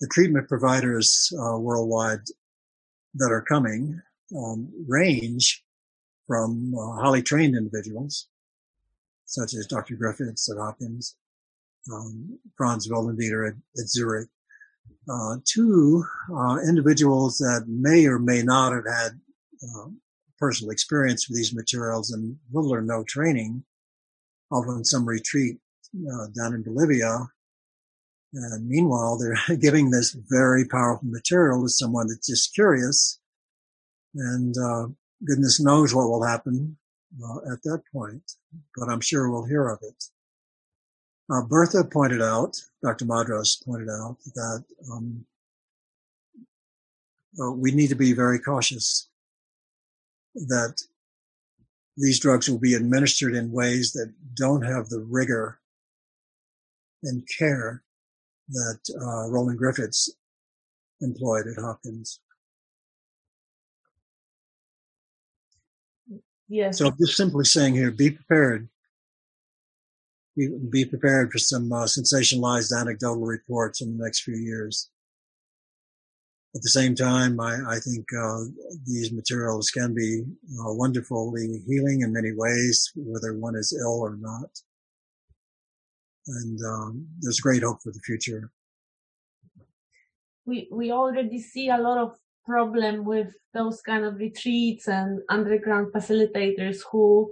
the treatment providers uh, worldwide that are coming um, range from uh, highly trained individuals, such as Dr. Griffiths at Hopkins, um, Franz Vollenweider at, at Zurich, uh, to uh, individuals that may or may not have had uh, personal experience with these materials and little or no training, in some retreat uh, down in Bolivia. And meanwhile, they're giving this very powerful material to someone that's just curious, and uh, goodness knows what will happen uh, at that point. But I'm sure we'll hear of it. Uh, Bertha pointed out, Dr. Madras pointed out that um, uh, we need to be very cautious that these drugs will be administered in ways that don't have the rigor and care that uh, Roland Griffiths employed at Hopkins. Yes. So just simply saying here, be prepared. Be, prepared for some uh, sensationalized anecdotal reports in the next few years at the same time, I, I think uh, these materials can be uh, wonderfully healing in many ways, whether one is ill or not. And um, there's great hope for the future. We we already see a lot of problem with those kind of retreats and underground facilitators who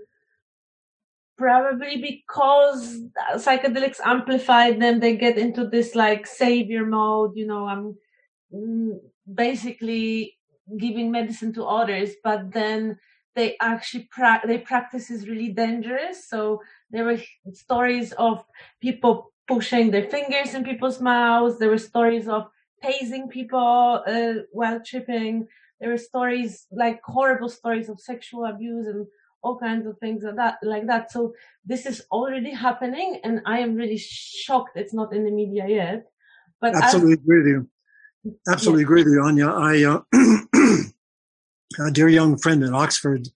probably because psychedelics amplify them they get into this like savior mode you know i'm basically giving medicine to others, but then they actually pra- they practice is really dangerous. So there were stories of people pushing their fingers in people's mouths. There were stories of tasing people uh, while tripping. There were stories like horrible stories of sexual abuse and all kinds of things like that. Like that. So this is already happening, and I am really shocked it's not in the media yet. But absolutely as, agree with you. Absolutely yeah. agree with you, Anya. I, uh, a dear young friend in Oxford,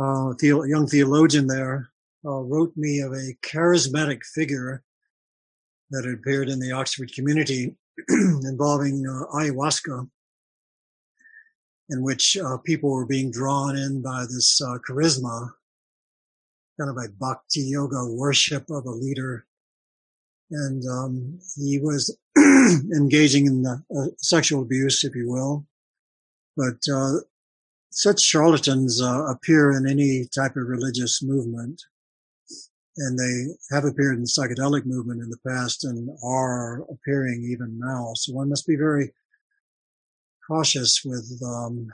uh, the, young theologian there, uh, wrote me of a charismatic figure that had appeared in the Oxford community involving uh, ayahuasca, in which uh, people were being drawn in by this uh, charisma, kind of a bhakti yoga worship of a leader. And um, he was engaging in the, uh, sexual abuse, if you will. But uh, such charlatans uh, appear in any type of religious movement and they have appeared in the psychedelic movement in the past and are appearing even now. So one must be very cautious with um,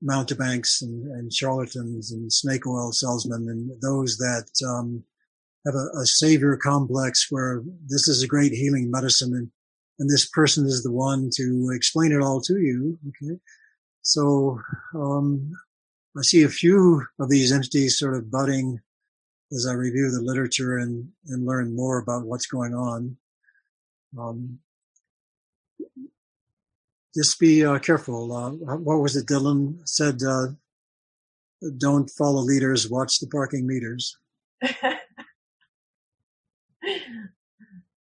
mountebanks and, and, charlatans and snake oil salesmen and those that um, have a, a, savior complex where this is a great healing medicine and, and this person is the one to explain it all to you. Okay. So um, I see a few of these entities sort of budding as I review the literature and, and learn more about what's going on. Um, just be uh, careful. Uh, what was it Dylan said? Uh, don't follow leaders, watch the parking meters.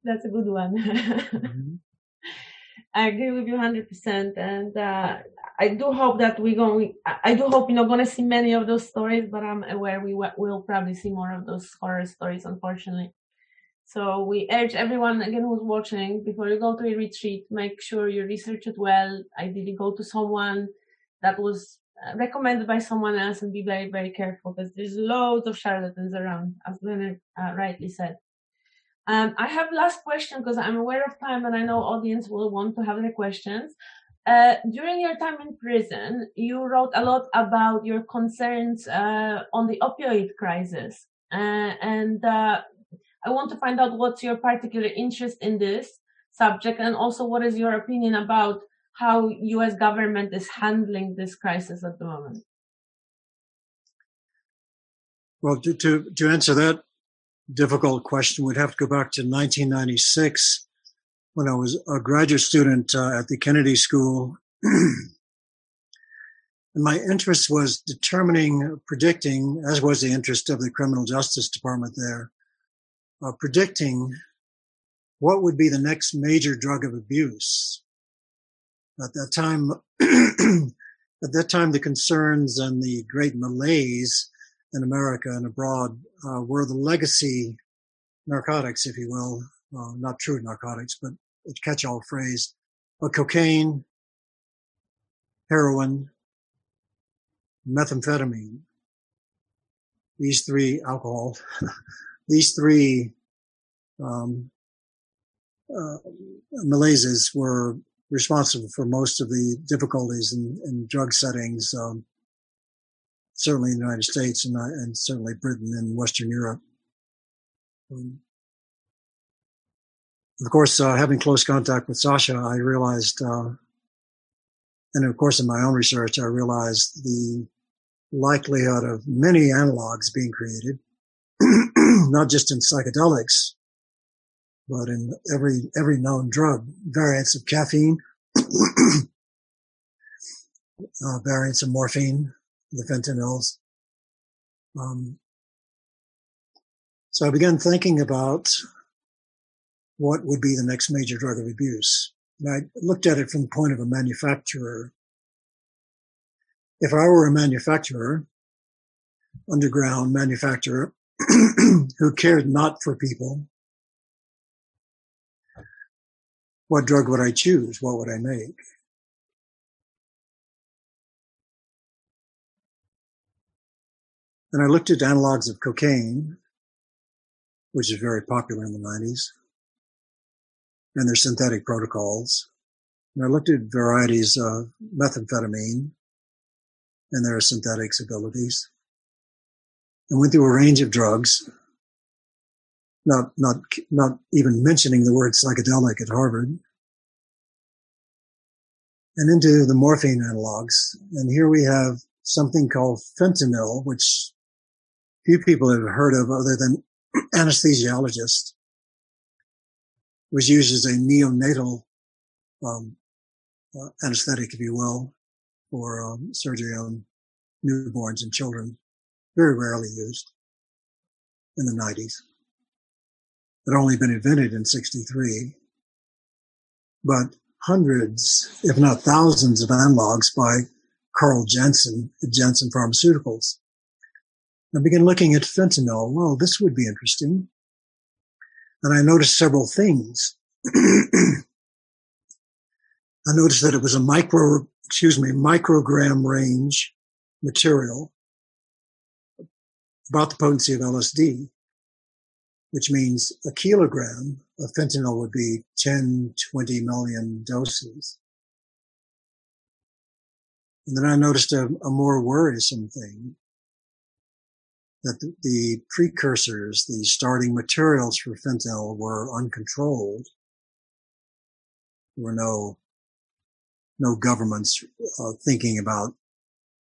That's a good one. mm-hmm. I agree with you 100%. And uh, I do hope that we're going. I do hope you're not going to see many of those stories, but I'm aware we will probably see more of those horror stories, unfortunately. So we urge everyone again who's watching before you go to a retreat, make sure you research it well. Ideally, go to someone that was uh, recommended by someone else, and be very very careful because there's loads of charlatans around, as Leonard uh, rightly said. Um, I have last question because I'm aware of time and I know audience will want to have their questions. Uh, during your time in prison, you wrote a lot about your concerns uh, on the opioid crisis. Uh, and uh, I want to find out what's your particular interest in this subject and also what is your opinion about how US government is handling this crisis at the moment. Well, to, to, to answer that difficult question, we'd have to go back to 1996 when I was a graduate student uh, at the Kennedy School. and my interest was determining, predicting, as was the interest of the criminal justice department there, uh, predicting what would be the next major drug of abuse. At that time, at that time, the concerns and the great malaise in America and abroad uh, were the legacy narcotics, if you will, uh, not true narcotics, but a catch-all phrase, but cocaine, heroin, methamphetamine, these three alcohol, these three um, uh, malaises were responsible for most of the difficulties in, in drug settings, um, certainly in the United States and, uh, and certainly Britain and Western Europe. Um, of course, uh, having close contact with Sasha, I realized, uh, and of course, in my own research, I realized the likelihood of many analogs being created, not just in psychedelics, but in every every known drug, variants of caffeine, uh, variants of morphine, the fentanyls. Um, so I began thinking about what would be the next major drug of abuse. And I looked at it from the point of a manufacturer. If I were a manufacturer, underground manufacturer, who cared not for people, what drug would I choose? What would I make? And I looked at analogs of cocaine, which is very popular in the 90s and their synthetic protocols. And I looked at varieties of methamphetamine and their synthetics abilities. And went through a range of drugs, not, not, not even mentioning the word psychedelic at Harvard, and into the morphine analogs. And here we have something called fentanyl, which few people have heard of other than anesthesiologists. Was used as a neonatal um, uh, anesthetic, if you will, for um, surgery on newborns and children. Very rarely used in the 90s. It had only been invented in 63. But hundreds, if not thousands of analogs by Carl Jensen at Janssen Pharmaceuticals. I began looking at fentanyl. Well, this would be interesting. And I noticed several things. I noticed that it was a micro, excuse me, microgram range material about the potency of LSD, which means a kilogram of fentanyl would be 10, 20 million doses. And then I noticed a, a more worrisome thing that the, the, precursors, the starting materials for fentanyl were uncontrolled. There were no, no governments uh, thinking about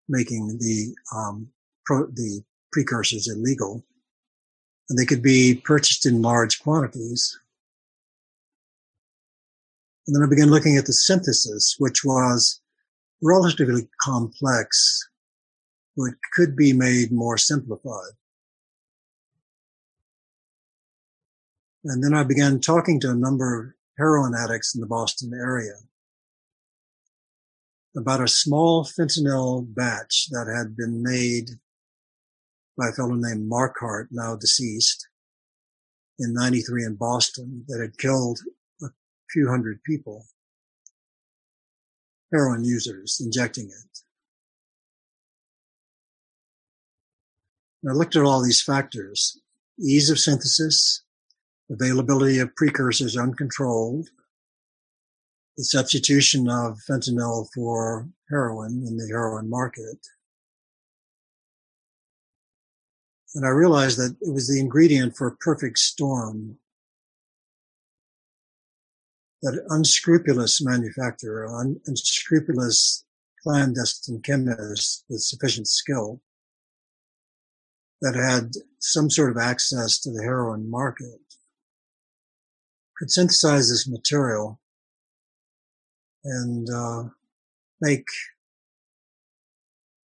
making the, um, pro, the precursors illegal. And they could be purchased in large quantities. And then I began looking at the synthesis, which was relatively complex, but could be made more simplified. And then I began talking to a number of heroin addicts in the Boston area about a small fentanyl batch that had been made by a fellow named Marquardt, now deceased, in 93 in Boston that had killed a few hundred people heroin users injecting it. I looked at all these factors, ease of synthesis, availability of precursors uncontrolled, the substitution of fentanyl for heroin in the heroin market. And I realized that it was the ingredient for a perfect storm. That unscrupulous manufacturer, un- unscrupulous clandestine chemist with sufficient skill that had some sort of access to the heroin market could synthesize this material and uh, make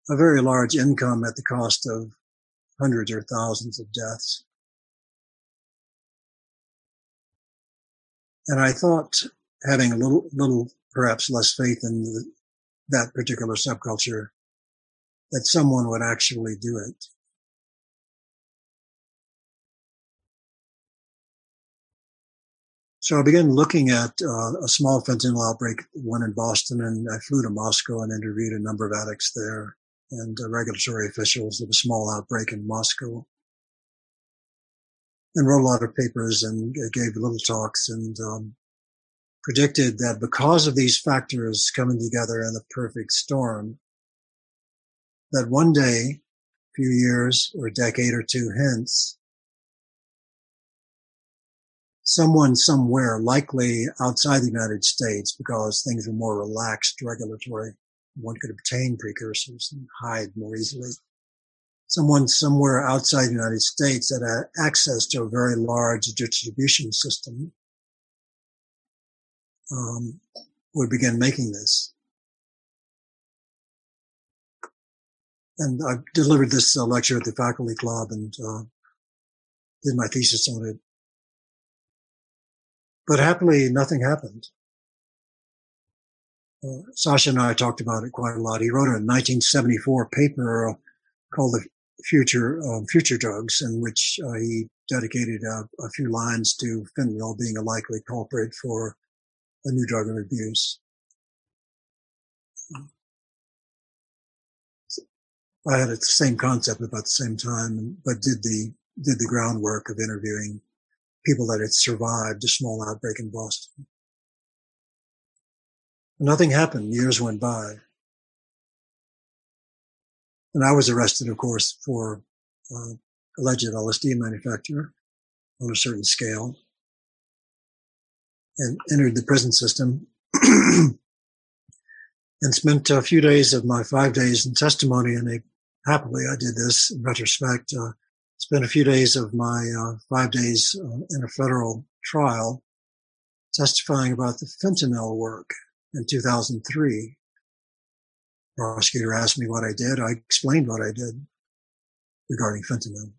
a very large income at the cost of hundreds or thousands of deaths. And I thought having a little, little, perhaps less faith in the, that particular subculture, that someone would actually do it. So I began looking at uh, a small fentanyl outbreak, one in Boston, and I flew to Moscow and interviewed a number of addicts there and uh, regulatory officials of a small outbreak in Moscow. And wrote a lot of papers and gave little talks and um, predicted that because of these factors coming together in the perfect storm, that one day, a few years or a decade or two hence, someone somewhere, likely outside the United States, because things were more relaxed regulatory, one could obtain precursors and hide more easily someone somewhere outside the United States that had access to a very large distribution system um, would begin making this. And I delivered this uh, lecture at the faculty club and uh, did my thesis on it. But happily, nothing happened. Uh, Sasha and I talked about it quite a lot. He wrote a 1974 paper uh, called the future um, future drugs, in which uh, he dedicated a, a, few lines to fentanyl being a likely culprit for a new drug of abuse. I had the same concept about the same time, but did the did the groundwork of interviewing people that had survived a small outbreak in Boston. Nothing happened. Years went by. And I was arrested, of course, for uh, alleged LSD manufacture on a certain scale and entered the prison system and spent a few days of my five days in testimony. And happily, I did this in retrospect. Uh, spent a few days of my uh, five days uh, in a federal trial testifying about the fentanyl work in 2003. Prosecutor asked me what I did. I explained what I did regarding fentanyl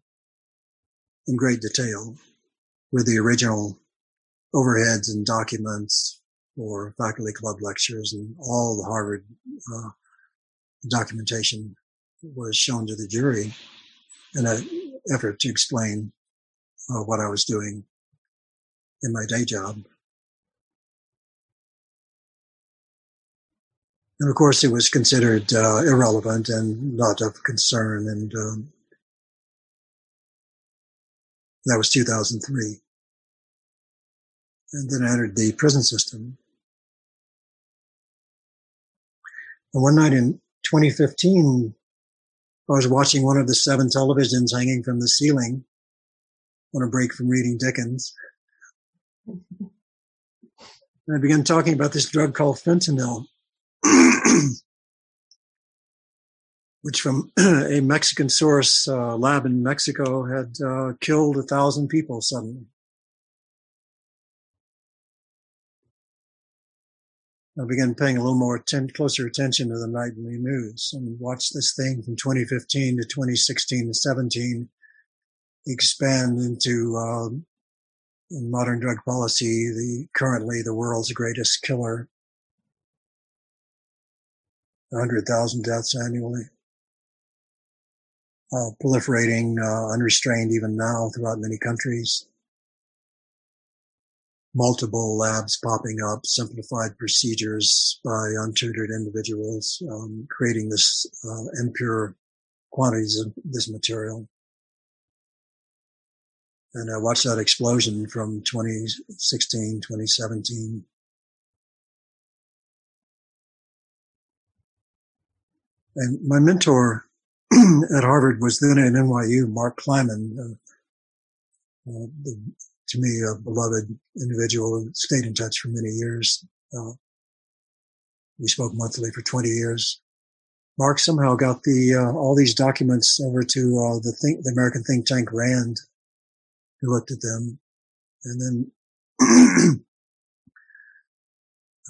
in great detail with the original overheads and documents for faculty club lectures and all the Harvard uh, documentation was shown to the jury in an effort to explain uh, what I was doing in my day job. And of course, it was considered uh, irrelevant and not of concern. And um, that was 2003. And then I entered the prison system. And one night in 2015, I was watching one of the seven televisions hanging from the ceiling on a break from reading Dickens. And I began talking about this drug called fentanyl. Which from a Mexican source uh, lab in Mexico had uh, killed a thousand people suddenly. I began paying a little more atten- closer attention to the nightly news and watched this thing from 2015 to 2016 to 17 expand into uh, modern drug policy, the currently the world's greatest killer 100,000 deaths annually. Uh, proliferating uh, unrestrained even now throughout many countries. Multiple labs popping up, simplified procedures by untutored individuals, um, creating this uh, impure quantities of this material. And I watched that explosion from 2016, 2017 And my mentor at Harvard was then at NYU, Mark Kleiman, uh, uh, the, to me a beloved individual who stayed in touch for many years. Uh, we spoke monthly for 20 years. Mark somehow got the uh, all these documents over to uh, the think, the American think tank Rand, who looked at them, and then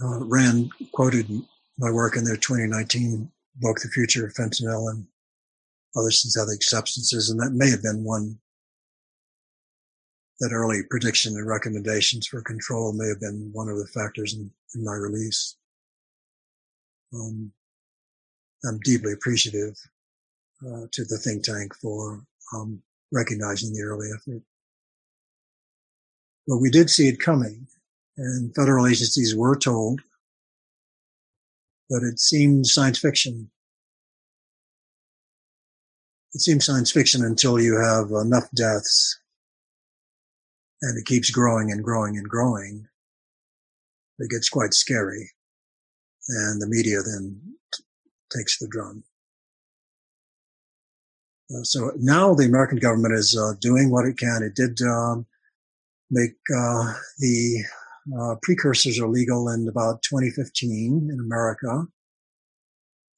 uh, Rand quoted my work in their 2019 book, The Future of Fentanyl and Other Synthetic Substances. And that may have been one, that early prediction and recommendations for control may have been one of the factors in, in my release. Um, I'm deeply appreciative uh, to the think tank for um, recognizing the early effort. But we did see it coming, and federal agencies were told but it seemed science fiction. It seems science fiction until you have enough deaths and it keeps growing and growing and growing. It gets quite scary. And the media then t- takes the drum. Uh, so now the American government is uh, doing what it can. It did um, make uh, the uh, precursors are legal in about 2015 in America.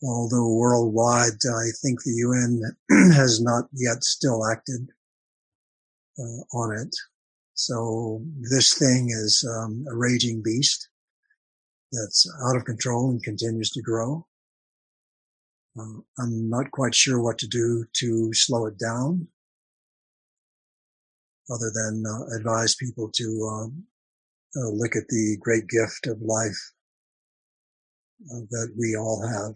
Although worldwide, I think the UN has not yet still acted uh, on it. So this thing is um, a raging beast that's out of control and continues to grow. Uh, I'm not quite sure what to do to slow it down other than uh, advise people to um, uh, look at the great gift of life uh, that we all have.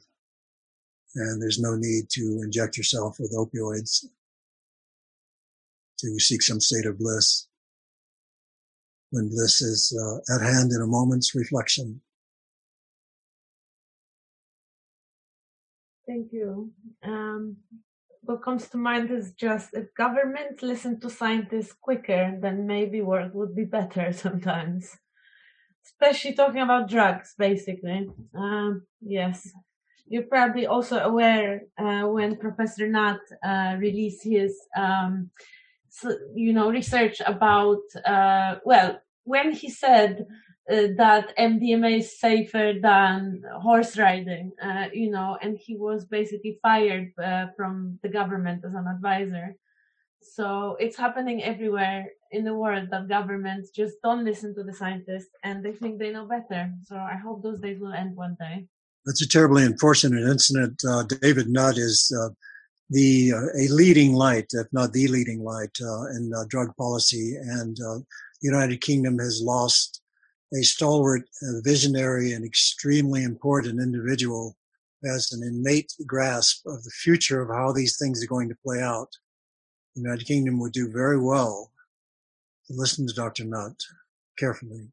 And there's no need to inject yourself with opioids to seek some state of bliss when bliss is uh, at hand in a moment's reflection. Thank you. Um, what comes to mind is just if governments listen to scientists quicker, then maybe work would be better sometimes. Especially talking about drugs, basically. Um, yes. you're probably also aware uh, when Professor Nutt uh, released his, um, you know, research about, uh, well, when he said uh, that MDMA is safer than horse riding, uh, you know, and he was basically fired uh, from the government as an advisor. So it's happening everywhere in the world that governments just don't listen to the scientists and they think they know better. So I hope those days will end one day. That's a terribly unfortunate incident. Uh, David Nutt is uh, the uh, a leading light, if not the leading light, in drug policy, and the United Kingdom has lost a stalwart, uh, visionary, and extremely important individual has an innate grasp of the future of how these things are going to play out. The United Kingdom would do very well to listen to Dr. Nutt carefully.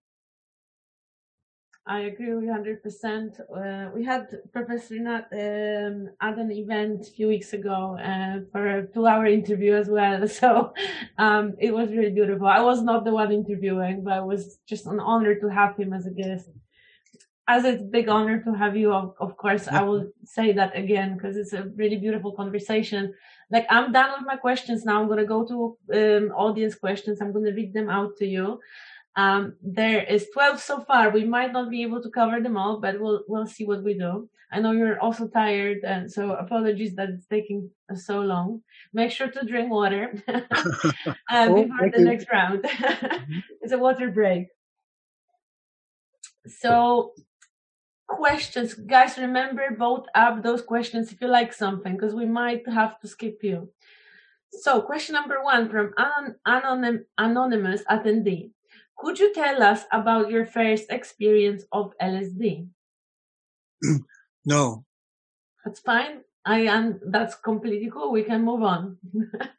I agree with 100%. Uh, we had Professor Nutt um, at an event a few weeks ago uh, for a two hour interview as well. So um, it was really beautiful. I was not the one interviewing, but it was just an honor to have him as a guest. As it's a big honor to have you, of, of course, I will say that again because it's a really beautiful conversation. Like I'm done with my questions now. I'm going to go to um, audience questions. I'm going to read them out to you. Um, there is 12 so far. We might not be able to cover them all, but we'll we'll see what we do. I know you're also tired, and so apologies that it's taking so long. Make sure to drink water uh, Oh, before the you. next round. Mm-hmm. it's a water break. So, questions, guys. Remember, vote up those questions if you like something, because we might have to skip you. So, question number one from anon- anonym, anonymous attendee. Could you tell us about your first experience of LSD? No, That's fine. I am. That's completely cool. We can move on.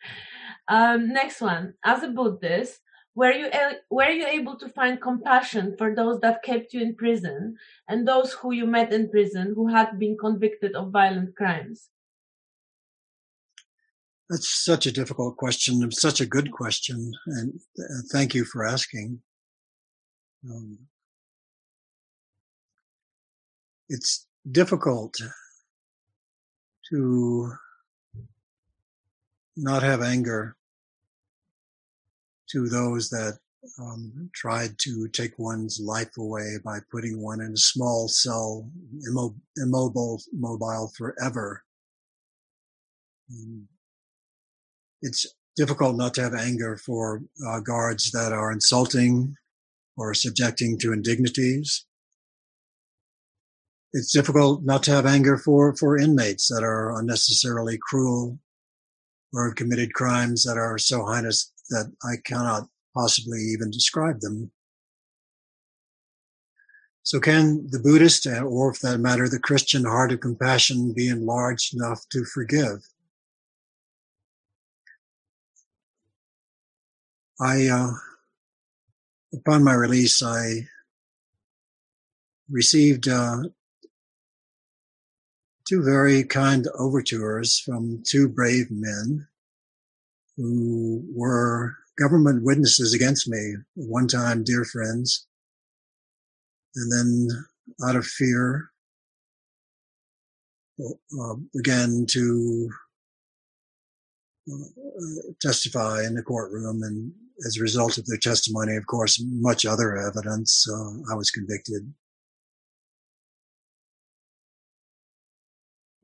um, next one. As a Buddhist, were you a- were you able to find compassion for those that kept you in prison and those who you met in prison who had been convicted of violent crimes? That's such a difficult question. and Such a good question, and uh, thank you for asking. Um, it's difficult to not have anger to those that um, tried to take one's life away by putting one in a small cell, immo- immobile, mobile forever. Um, it's difficult not to have anger for uh, guards that are insulting or subjecting to indignities. It's difficult not to have anger for, for inmates that are unnecessarily cruel or have committed crimes that are so heinous that I cannot possibly even describe them. So can the Buddhist, or for that matter, the Christian heart of compassion be enlarged enough to forgive? I, uh, upon my release, I received uh, two very kind overtures from two brave men who were government witnesses against me, one time dear friends, and then out of fear, uh, began to uh, testify in the courtroom and as a result of their testimony, of course, much other evidence, uh, I was convicted.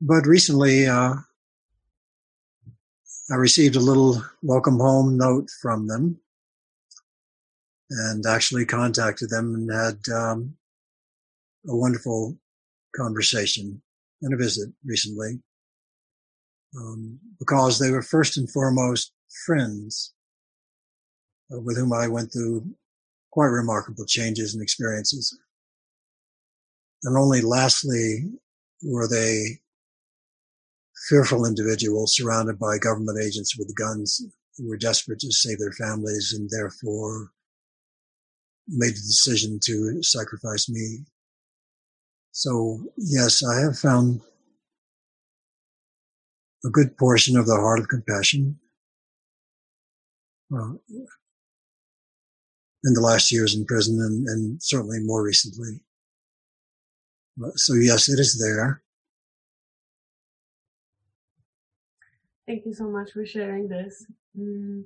But recently, uh, I received a little welcome home note from them and actually contacted them and had um, a wonderful conversation and a visit recently um, because they were first and foremost friends with whom I went through quite remarkable changes and experiences. And only lastly were they fearful individuals surrounded by government agents with guns who were desperate to save their families and therefore made the decision to sacrifice me. So yes, I have found a good portion of the heart of compassion uh, in the last years in prison and, and certainly more recently. So yes, it is there. Thank you so much for sharing this. Mm.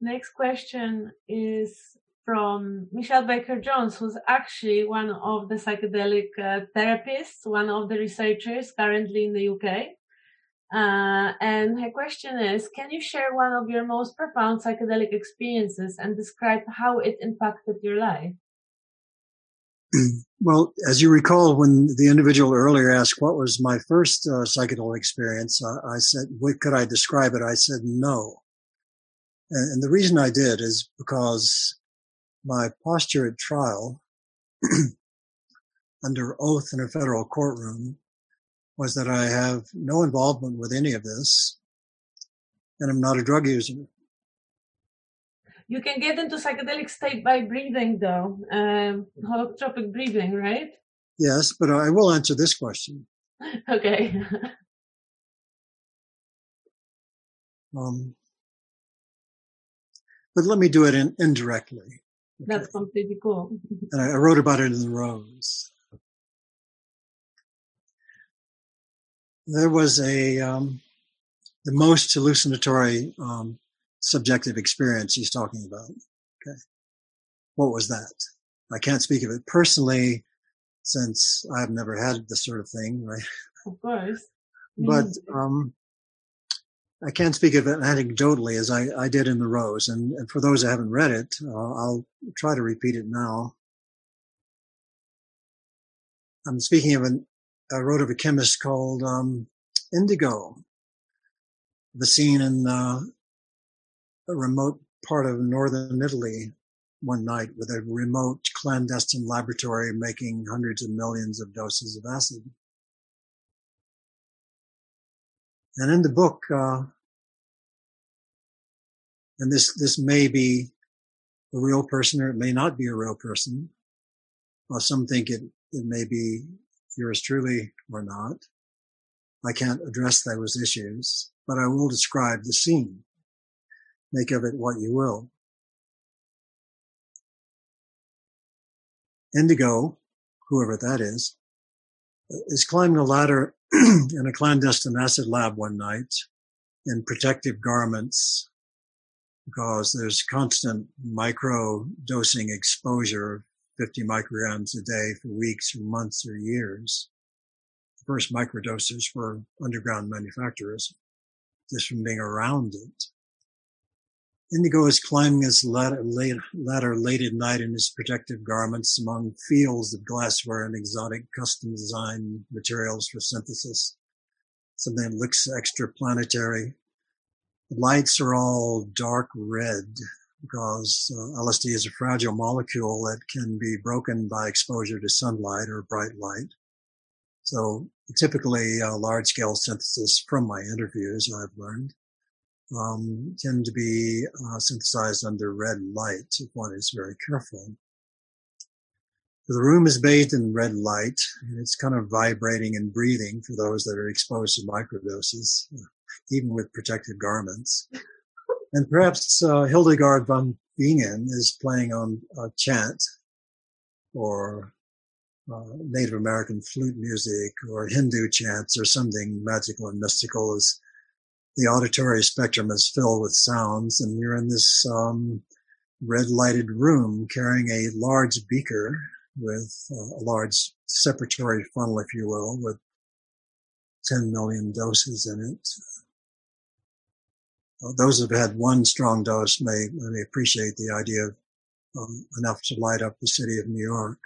Next question is from Michelle Baker Jones, who's actually one of the psychedelic uh, therapists, one of the researchers currently in the UK. Uh, and her question is Can you share one of your most profound psychedelic experiences and describe how it impacted your life? Well, as you recall, when the individual earlier asked what was my first uh, psychedelic experience, uh, I said, what could I describe it? I said, no. And, and the reason I did is because my posture at trial under oath in a federal courtroom was that I have no involvement with any of this and I'm not a drug user. You can get into psychedelic state by breathing, though, um, holotropic breathing, right? Yes, but I will answer this question. okay. um, but let me do it in, indirectly. Okay. That's completely cool. and I, I wrote about it in the Rose. There was a um, the most hallucinatory um, subjective experience he's talking about. Okay. What was that? I can't speak of it personally since I've never had this sort of thing, right? Of course. But um, I can't speak of it anecdotally as I, I did in The Rose. And, and for those that haven't read it, uh, I'll try to repeat it now. I'm speaking of an, I wrote of a chemist called um, Indigo. The scene in uh, a remote part of northern Italy one night with a remote clandestine laboratory making hundreds of millions of doses of acid. And in the book, uh, and this this may be a real person or it may not be a real person. Well, some think it it may be yours truly or not. I can't address those issues, but I will describe the scene. Make of it what you will. Indigo, whoever that is, is climbing a ladder in a clandestine acid lab one night in protective garments because there's constant micro dosing exposure, 50 micrograms a day for weeks or months or years. The first microdoses were underground manufacturers just from being around it. Indigo is climbing his ladder late, ladder late at night in his protective garments among fields of glassware and exotic custom design materials for synthesis. Something that looks extraplanetary. The lights are all dark red because uh, LSD is a fragile molecule that can be broken by exposure to sunlight or bright light. So typically uh, large scale synthesis from my interviews I've learned um, tend to be uh, synthesized under red light if one is very careful. The room is bathed in red light, and it's kind of vibrating and breathing for those that are exposed to microdoses, even with protective garments. And perhaps uh, Hildegard von Bingen is playing on a chant or uh, Native American flute music or Hindu chants or something magical and mystical as the auditory spectrum is filled with sounds, and you're in this um, red lighted room carrying a large beaker with uh, a large separatory funnel, if you will, with 10 million doses in it. Those who've had one strong dose may, may appreciate the idea of um, enough to light up the city of New York.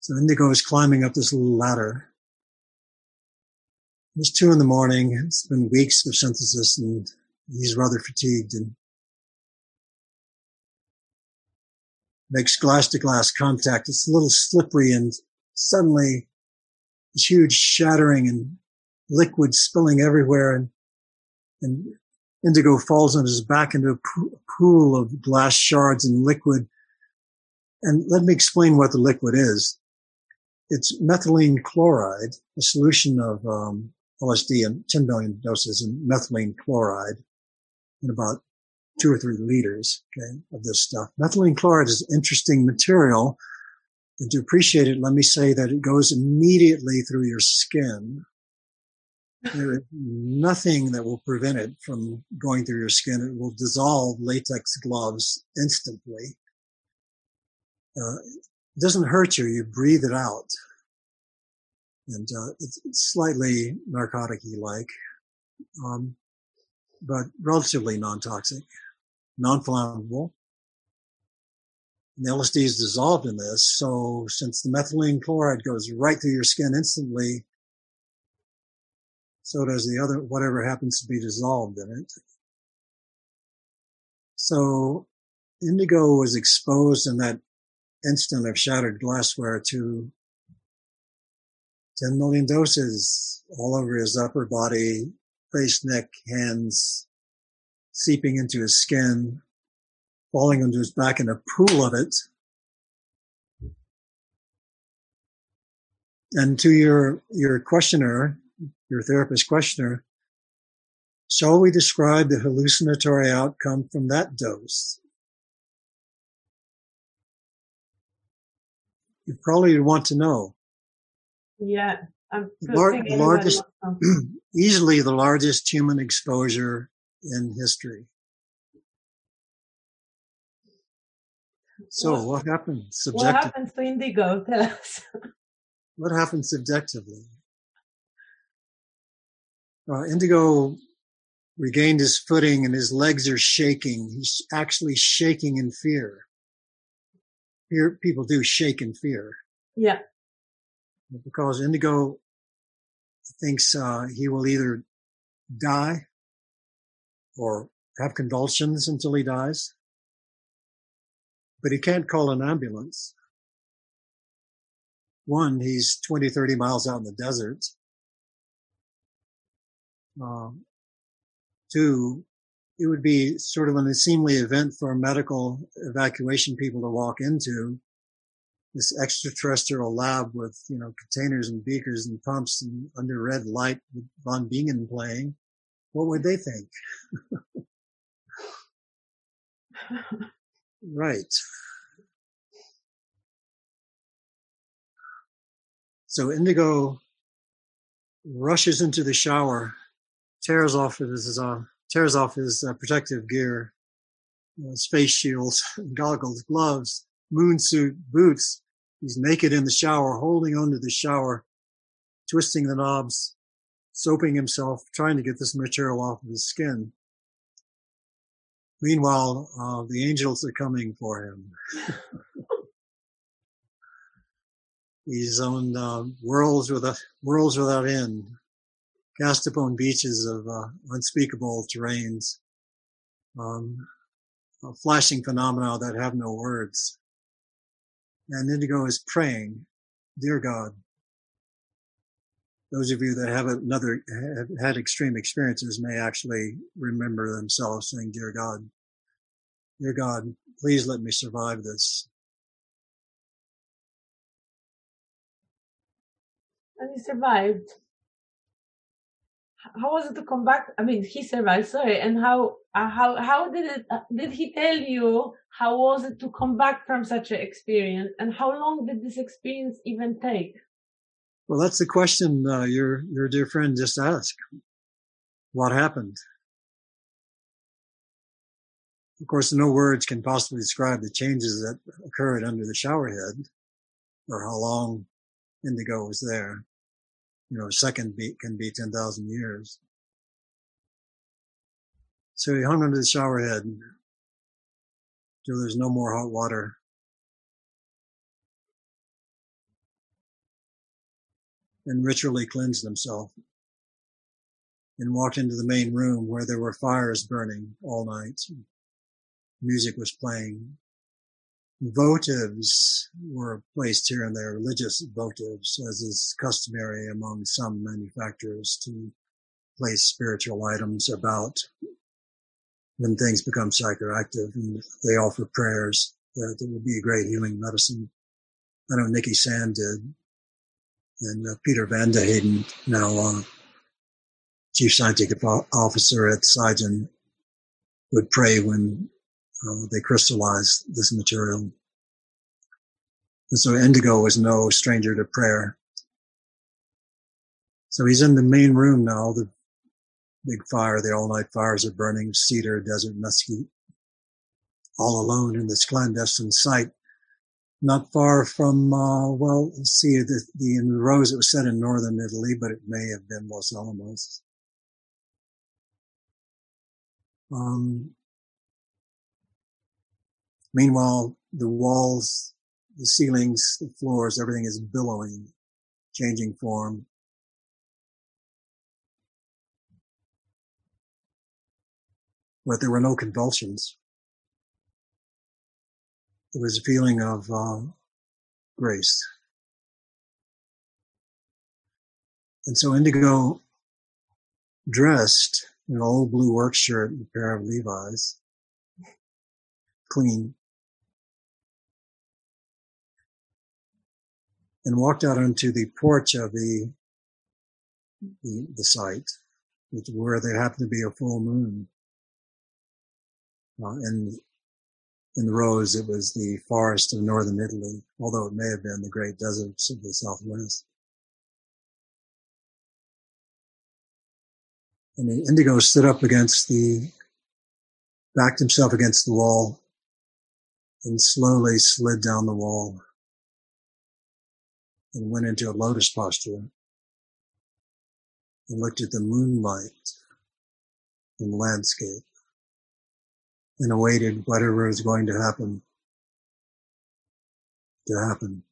So Indigo is climbing up this little ladder it's two in the morning. It's been weeks of synthesis and he's rather fatigued and makes glass to glass contact. It's a little slippery and suddenly this huge shattering and liquid spilling everywhere and, and Indigo falls on his back into a pool of glass shards and liquid. And let me explain what the liquid is. It's methylene chloride, a solution of um, LSD and 10 million doses in methylene chloride in about two or three liters okay, of this stuff. Methylene chloride is an interesting material. And to appreciate it, let me say that it goes immediately through your skin there is nothing that will prevent it from going through your skin. It will dissolve latex gloves instantly. Uh, it doesn't hurt you. You breathe it out. And uh, it's, slightly narcotic-y like, um, but relatively non-toxic, non-flammable. And the LSD is dissolved in this. So since the methylene chloride goes right through your skin instantly, so does the other, whatever happens to be dissolved in it. So indigo was exposed in that instant of shattered glassware to 10 million doses all over his upper body, face, neck, hands, seeping into his skin, falling onto his back in a pool of it. And to your, your questioner, your therapist questioner, shall we describe the hallucinatory outcome from that dose? You probably want to know. Yeah, I'm Lar- largest, easily the largest human exposure in history. So what, what happens subjectively? What happens to indigo? Tell us. what happens subjectively? Uh, indigo regained his footing and his legs are shaking. He's actually shaking in fear. Fear, people do shake in fear. Yeah. Because Indigo thinks uh, he will either die or have convulsions until he dies. But he can't call an ambulance. One, he's 20, 30 miles out in the desert. Um, two, it would be sort of an unseemly event for medical evacuation people to walk into this extraterrestrial lab with, you know, containers and beakers and pumps and under red light with Von Bingen playing. What would they think? right. So Indigo rushes into the shower, tears off his uh, tears off his uh, protective gear, uh, space shields, goggles, gloves, moon suit, boots. He's naked in the shower, holding onto the shower, twisting the knobs, soaping himself, trying to get this material off of his skin. Meanwhile, uh, the angels are coming for him. He's on uh, worlds without worlds without end, cast upon beaches of uh, unspeakable terrains, um, flashing phenomena that have no words. And Indigo is praying, Dear God, those of you that have another have had extreme experiences may actually remember themselves saying, Dear God, Dear God, please let me survive this. And he survived how was it to come back? I mean, he survived. Sorry, and how uh, how how did it? Uh, did he tell you how was it to come back from such an experience, and how long did this experience even take? Well, that's the question uh, your your dear friend just asked. What happened? Of course, no words can possibly describe the changes that occurred under the shower head, or how long Indigo was there you know, a second beat can be 10,000 years. So he hung under the shower head till there's no more hot water. And ritually cleansed himself and walked into the main room where there were fires burning all night. Music was playing votives were placed here and there, religious votives, as is customary among some manufacturers to place spiritual items about when things become psychoactive and they offer prayers that it will be a great healing medicine. I know Nikki Sand did and uh, Peter Van de Hayden, now uh, chief scientific officer at Scigen, would pray when uh, they crystallized this material. And so indigo was no stranger to prayer. So he's in the main room now. The big fire, the all night fires are burning, cedar, desert, mesquite, all alone in this clandestine site. Not far from, uh, well, see, the, the, in the rose, it was set in northern Italy, but it may have been Los Alamos. Um, meanwhile, the walls, the ceilings, the floors, everything is billowing, changing form. But there were no convulsions. It was a feeling of uh, grace. And so Indigo dressed in an old blue work shirt and a pair of Levi's, clean, and walked out onto the porch of the the, the site, where there happened to be a full moon. Uh, and in the rose, it was the forest of northern Italy, although it may have been the great deserts of the southwest. And the indigo stood up against the, backed himself against the wall and slowly slid down the wall and went into a lotus posture and looked at the moonlight and landscape and awaited whatever was going to happen to happen.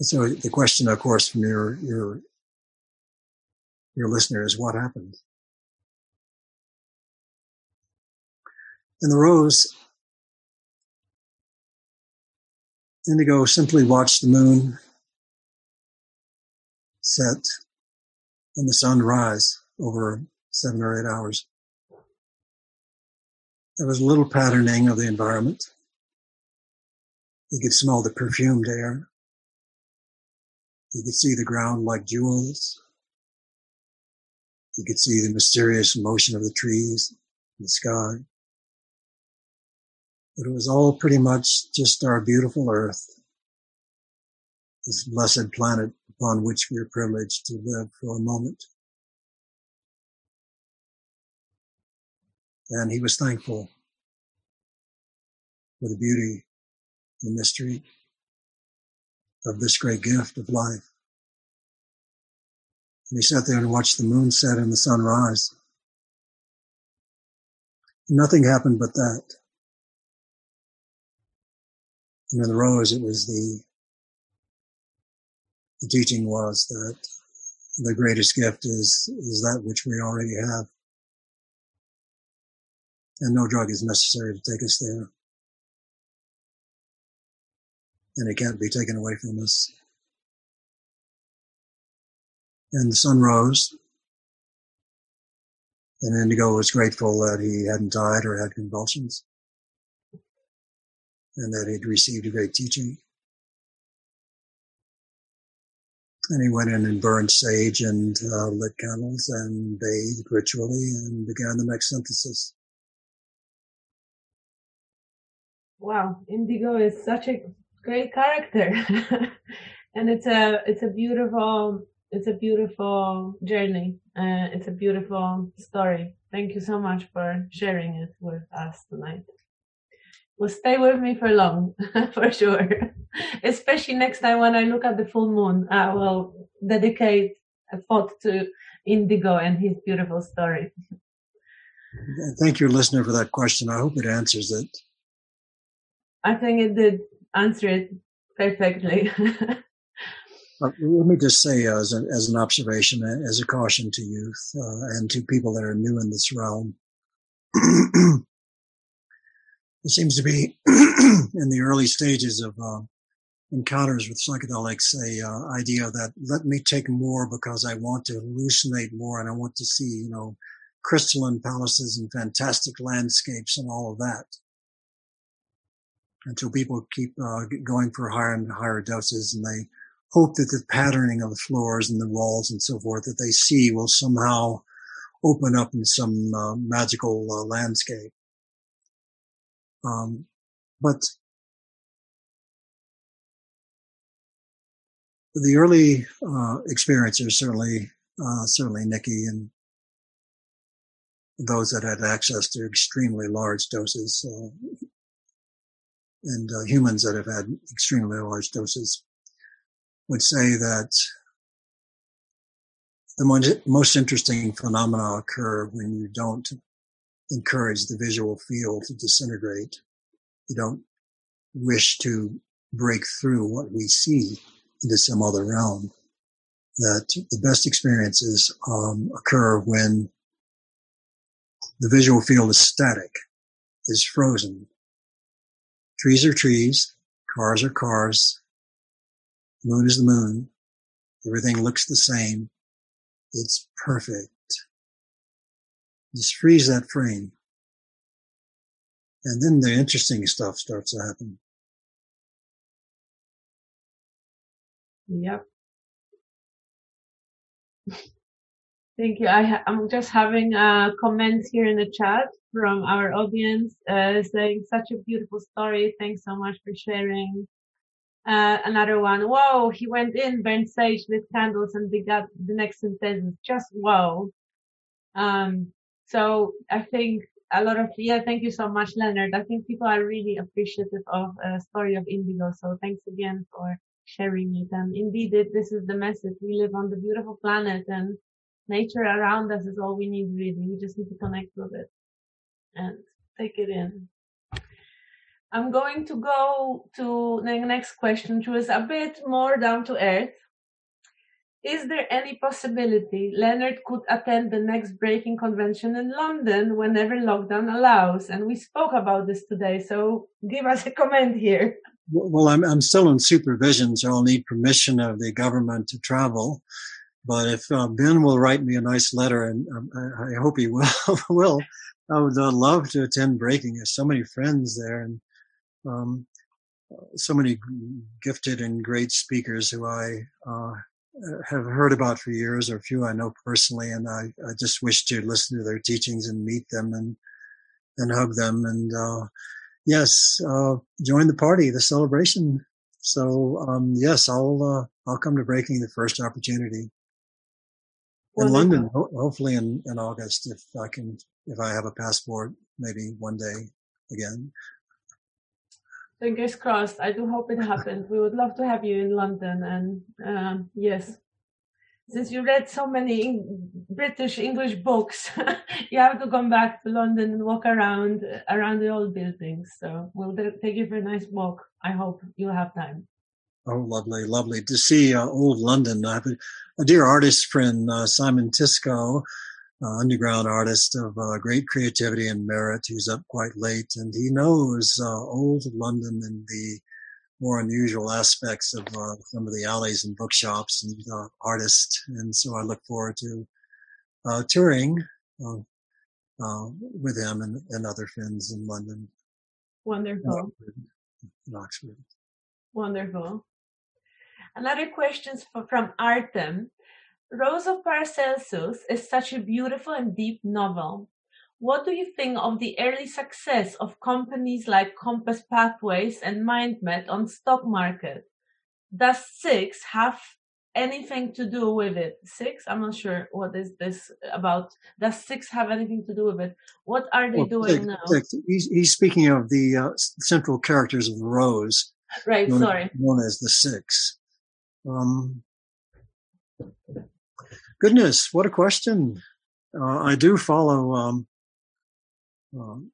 So the question, of course, from your your your listener is what happened. In the rose, Indigo simply watched the moon set and the sun rise over seven or eight hours. There was a little patterning of the environment. You could smell the perfumed air. You could see the ground like jewels. You could see the mysterious motion of the trees, and the sky. But it was all pretty much just our beautiful earth, this blessed planet upon which we are privileged to live for a moment. And he was thankful for the beauty and mystery of this great gift of life. And he sat there and watched the moon set and the sun rise. Nothing happened but that. In the rose, it was the, the teaching was that the greatest gift is, is that which we already have. And no drug is necessary to take us there. and it can't be taken away from us. And the sun rose, and Indigo was grateful that he hadn't died or had convulsions, and that he'd received a great teaching. And he went in and burned sage and uh, lit candles and bathed ritually and began the next synthesis. Wow, Indigo is such a great character and it's a it's a beautiful it's a beautiful journey uh, it's a beautiful story thank you so much for sharing it with us tonight will stay with me for long for sure. Especially next time when i look at the full moon i will dedicate a thought to indigo and his beautiful story. Thank you listener for that question. I hope it answers it. I think it did answer it perfectly. Uh, let me just say, uh, as, a, as an observation, uh, as a caution to youth uh, and to people that are new in this realm, there seems to be in the early stages of uh, encounters with psychedelics a uh, idea that let me take more because I want to hallucinate more and I want to see, you know, crystalline palaces and fantastic landscapes and all of that until people keep uh, going for higher and higher doses and they hope that the patterning of the floors and the walls and so forth that they see will somehow open up in some uh, magical uh, landscape. Um, but the early uh, experiences, certainly, uh, certainly Nikki and those that had access to extremely large doses, uh, and uh, humans that have had extremely large doses, would say that the most interesting phenomena occur when you don't encourage the visual field to disintegrate. You don't wish to break through what we see into some other realm. That the best experiences um, occur when the visual field is static, is frozen. Trees are trees, cars are cars, moon is the moon. Everything looks the same. It's perfect. Just freeze that frame. And then the interesting stuff starts to happen. Yep. Thank you. I am just having a comment here in the chat from our audience uh, saying such a beautiful story. Thanks so much for sharing. Uh, another one. Whoa, he went in, burned sage, lit candles, and got the next sentence. Just whoa. Um, so I think a lot of yeah. Thank you so much, Leonard. I think people are really appreciative of a story of indigo. So thanks again for sharing it. And indeed, it, this is the message. We live on the beautiful planet, and nature around us is all we need. Really, we just need to connect with it and take it in. I'm going to go to the next question, which was a bit more down to earth. Is there any possibility Leonard could attend the next breaking convention in London whenever lockdown allows? And we spoke about this today, so give us a comment here. Well, I'm I'm still in supervision, so I'll need permission of the government to travel. But if uh, Ben will write me a nice letter, and um, I, I, hope he will, will I would uh, love to attend breaking. There's so many friends there, and um, so many gifted and great speakers who I uh, have heard about for years, or a few I know personally, and I, I, just wish to listen to their teachings and meet them and and hug them. And uh, yes, uh, join the party, the celebration. So um, yes, I'll uh, I'll come to breaking the first opportunity in London, ho- hopefully in, in August, if I can, if I have a passport, maybe one day again. Fingers crossed. I do hope it happens. We would love to have you in London. And um, yes, since you read so many British English books, you have to come back to London and walk around around the old buildings. So we'll take you for a nice walk. I hope you'll have time. Oh, lovely, lovely to see uh, old London. I have a, a dear artist friend, uh, Simon Tisco, uh, underground artist of uh, great creativity and merit who's up quite late and he knows uh, old London and the more unusual aspects of uh, some of the alleys and bookshops and uh, artists. And so I look forward to uh, touring with him and, and, other friends in London. Wonderful. In Oxford. Wonderful. Another question from Artem. Rose of Paracelsus is such a beautiful and deep novel. What do you think of the early success of companies like Compass Pathways and MindMed on stock market? Does Six have anything to do with it? Six? I'm not sure what is this about. Does Six have anything to do with it? What are they well, doing six, now? Six. He's, he's speaking of the uh, central characters of Rose. Right, known, sorry. Known as the Six. Um, Goodness, what a question! Uh, I do follow. Um, um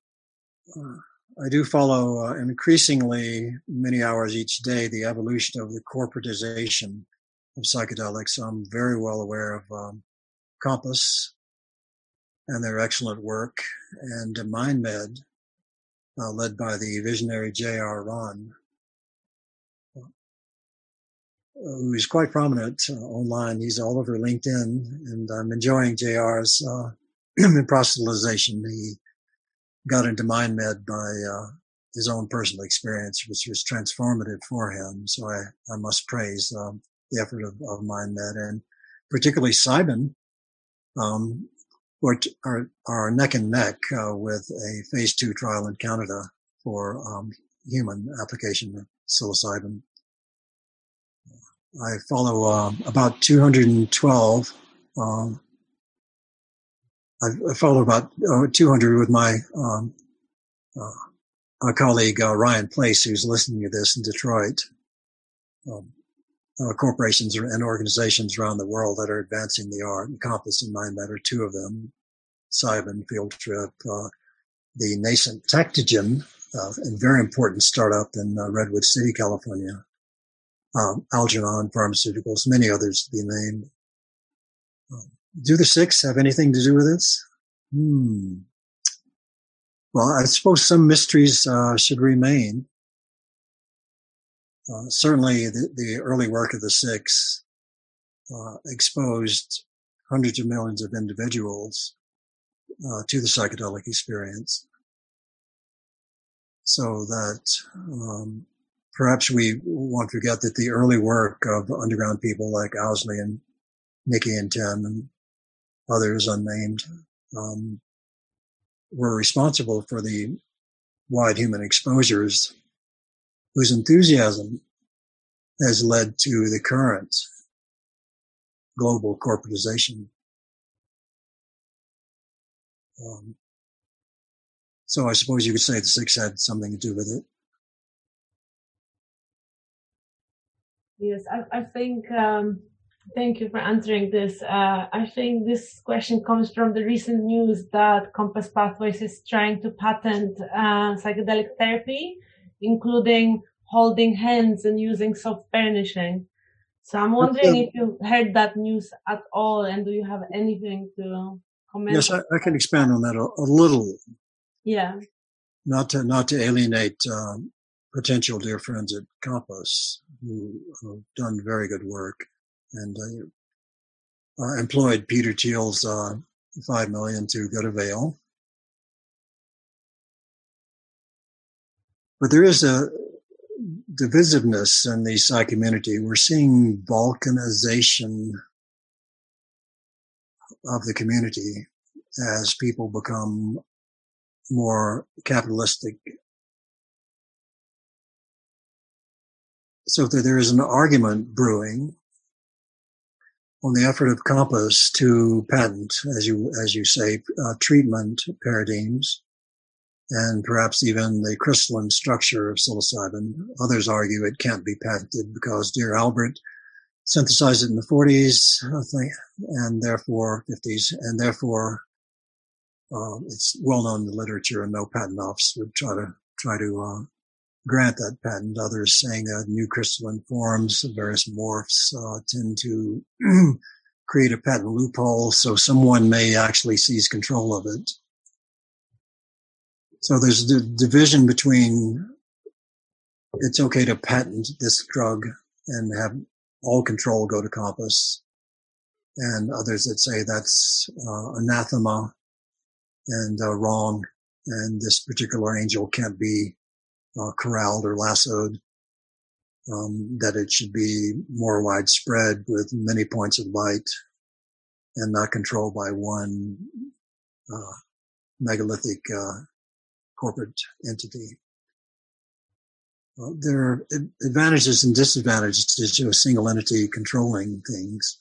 uh, I do follow uh, increasingly many hours each day the evolution of the corporatization of psychedelics. I'm very well aware of um, Compass and their excellent work, and MindMed, uh, led by the visionary J.R. Rahn, who's quite prominent uh, online. He's all over LinkedIn, and I'm enjoying JR's uh, proselytization. He got into MindMed by uh, his own personal experience, which was transformative for him. So I, I must praise um, the effort of, of MindMed and particularly Cybin, um, which are, are neck and neck uh, with a phase two trial in Canada for um, human application of psilocybin I follow uh, about 212. Um, I, I, follow about uh, 200 with my um, uh, colleague uh, Ryan Place, who's listening to this in Detroit. Um, uh, corporations and organizations around the world that are advancing the art. Compass and MindMed are two of them. Cybin Field Trip, uh, the nascent Tactogen, uh, a very important startup in Redwood City, California um, Algernon Pharmaceuticals, many others to be named. Um, do the six have anything to do with this? Hmm. Well, I suppose some mysteries uh, should remain. Uh, certainly, the, the, early work of the six uh, exposed hundreds of millions of individuals uh, to the psychedelic experience. So that um, perhaps we won't forget that the early work of underground people like Owsley and Nikki and Tim and others unnamed um, were responsible for the wide human exposures whose enthusiasm has led to the current global corporatization. Um, so I suppose you could say the six had something to do with it. Yes, I, I think, um, thank you for answering this. Uh, I think this question comes from the recent news that Compass Pathways is trying to patent uh, psychedelic therapy, including holding hands and using soft burnishing. So I'm wondering if you heard that news at all and do you have anything to comment? Yes, I, I can expand on that a, a, little. Yeah. Not to, not to alienate um, potential dear friends at Compass who have done very good work and uh, employed Peter Thiel's uh, five million to good avail. But there is a divisiveness in the Psi community. We're seeing balkanization of the community as people become more capitalistic so that there is an argument brewing on the effort of Compass to patent, as you as you say, uh, treatment paradigms, and perhaps even the crystalline structure of psilocybin. Others argue it can't be patented because dear Albert synthesized it in the 40s, and therefore 50s, and therefore uh, it's well known in the literature, and no patent office would try to try to uh, grant that patent. Others saying that new crystalline forms, various morphs, uh, tend to create a patent loophole, so someone may actually seize control of it. So there's the division between it's okay to patent this drug and have all control go to Compass, and others that say that's uh, anathema and uh, wrong, and this particular angel can't be uh, corralled or lassoed, um, that it should be more widespread with many points of light and not controlled by one uh, megalithic uh, corporate entity. Uh, there are advantages and disadvantages to a single entity controlling things.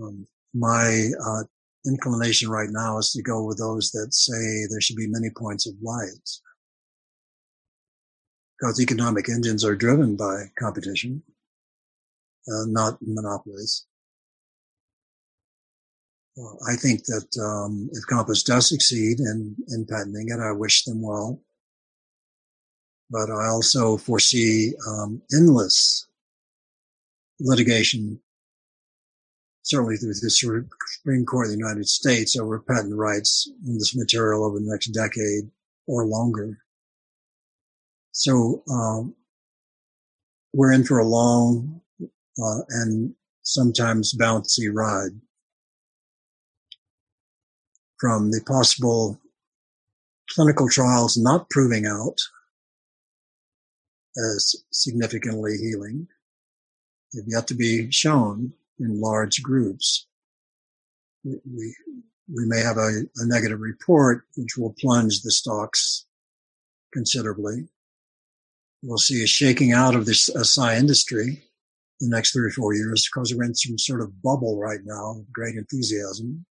Um, my uh, inclination right now is to go with those that say there should be many points of light because economic engines are driven by competition, uh, not monopolies. Uh, I think that um, if Compass does succeed in, in patenting it, I wish them well. But I also foresee um, endless litigation, certainly through the Supreme Court of the United States over patent rights in this material over the next decade or longer. So um, we're in for a long uh, and sometimes bouncy ride from the possible clinical trials not proving out as significantly healing have yet to be shown in large groups. We, we may have a, a negative report which will plunge the stocks considerably we'll see a shaking out of this uh, Psi industry in the next three or four years because we're in some sort of bubble right now, great enthusiasm.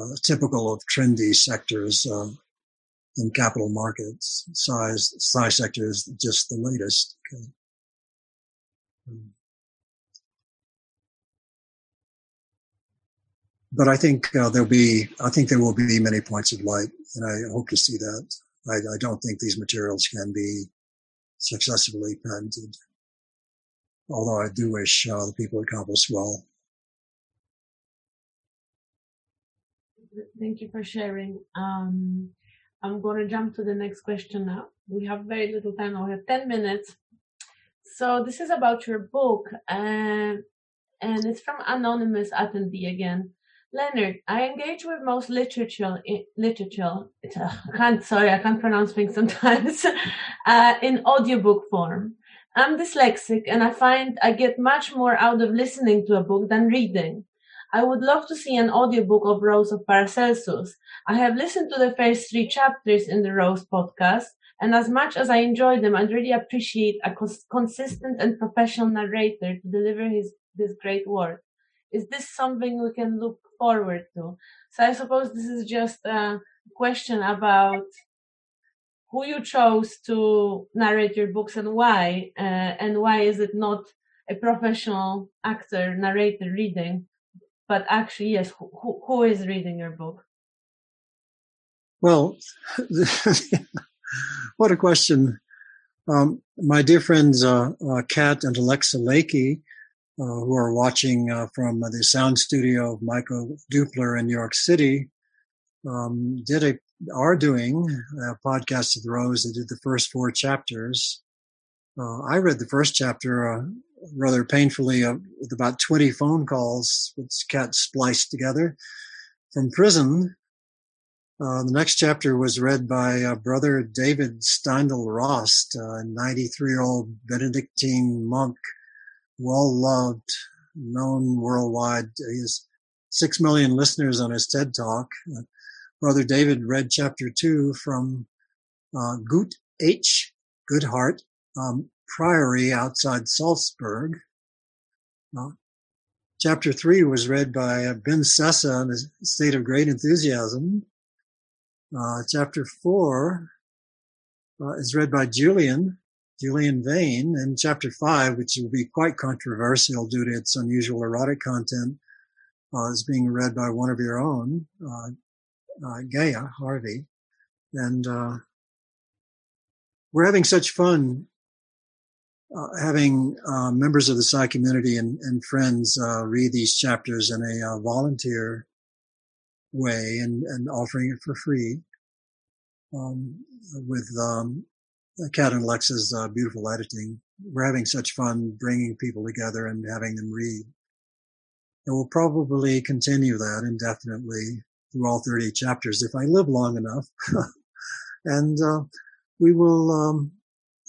Uh, typical of trendy sectors uh, in capital markets. Size size sector is just the latest. Okay. Um, but I think uh, there'll be, I think there will be many points of light, and I hope to see that. I, I don't think these materials can be successfully patented, although I do wish uh, the people accomplish well. Thank you for sharing. Um, I'm going to jump to the next question now. We have very little time. We have 10 minutes. So this is about your book, and, and it's from anonymous attendee again. Leonard, I engage with most literature, literature. Uh, I can't, sorry, I can't pronounce things sometimes. uh, in audiobook form. I'm dyslexic, and I find I get much more out of listening to a book than reading. I would love to see an audiobook of Rose of Paracelsus. I have listened to the first three chapters in the Rose podcast, and as much as I enjoy them, I'd really appreciate a cons- consistent and professional narrator to deliver his this great work. Is this something we can look forward to? So I suppose this is just a question about who you chose to narrate your books and why, uh, and why is it not a professional actor narrator reading, but actually, yes, who, who is reading your book? Well, what a question. Um, my dear friends, uh, uh, Kat and Alexa Lakey, who are watching uh, from the sound studio of Michael Dupler in New York City, um, did a are doing a podcast of the Rose. They did the first four chapters. Uh, I read the first chapter uh, rather painfully uh, with about 20 phone calls, which Kat spliced together from prison. Uh, the next chapter was read by uh, Brother David Steindl-Rast, a 93 year old Benedictine monk, well loved, known worldwide. He has six million listeners on his TED Talk. Brother David read chapter two from uh, Gut Aich Goodhart, um, Priory outside Salzburg. Uh, chapter three was read by uh, Ben Sessa in a state of great enthusiasm. Uh, chapter four uh, is read by Julian, Julian Vayne, and chapter five, which will be quite controversial due to its unusual erotic content, uh, is being read by one of your own, uh, uh, Gaia Harvey. And we're having such fun uh, having uh, members of the Psi community and, and friends uh, read these chapters in a uh, volunteer way and, and offering it for free um, with um, Kat and Alexa's uh, beautiful editing. We're having such fun bringing people together and having them read. And we'll probably continue that indefinitely through all 30 chapters if I live long enough. and uh, we will um,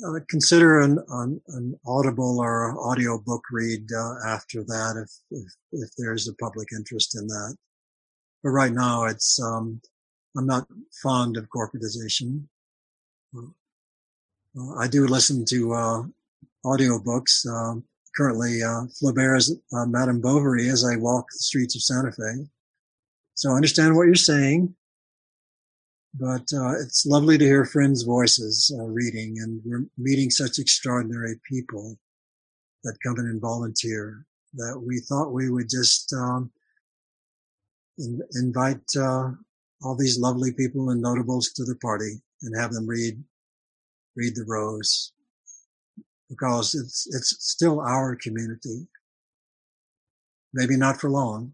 uh, consider an, an, an, audible or audio book read uh, after that if, if, if there's a public interest in that. But right now, it's um, I'm not fond of corporatization. Uh, I do listen to uh, audiobooks. Um, currently, uh, Flaubert's uh, Madame Bovary as I walk the streets of Santa Fe. So I understand what you're saying but uh, it's lovely to hear friends' voices reading, and we're meeting such extraordinary people that come in and volunteer that we thought we would just um, in, invite uh, all these lovely people and notables to the party and have them read read the rose because it's it's still our community. Maybe not for long,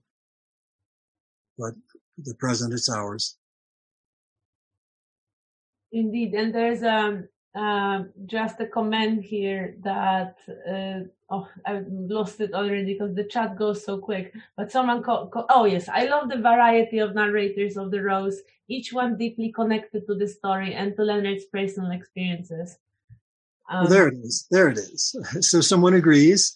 but the present it's ours. Indeed, and there's um, uh, just a comment here that uh, oh I've lost it already because the chat goes so quick. But someone oh yes, I love the variety of narrators of the rose, each one deeply connected to the story and to Leonard's personal experiences. Um, well, there it is. There it is. So someone agrees.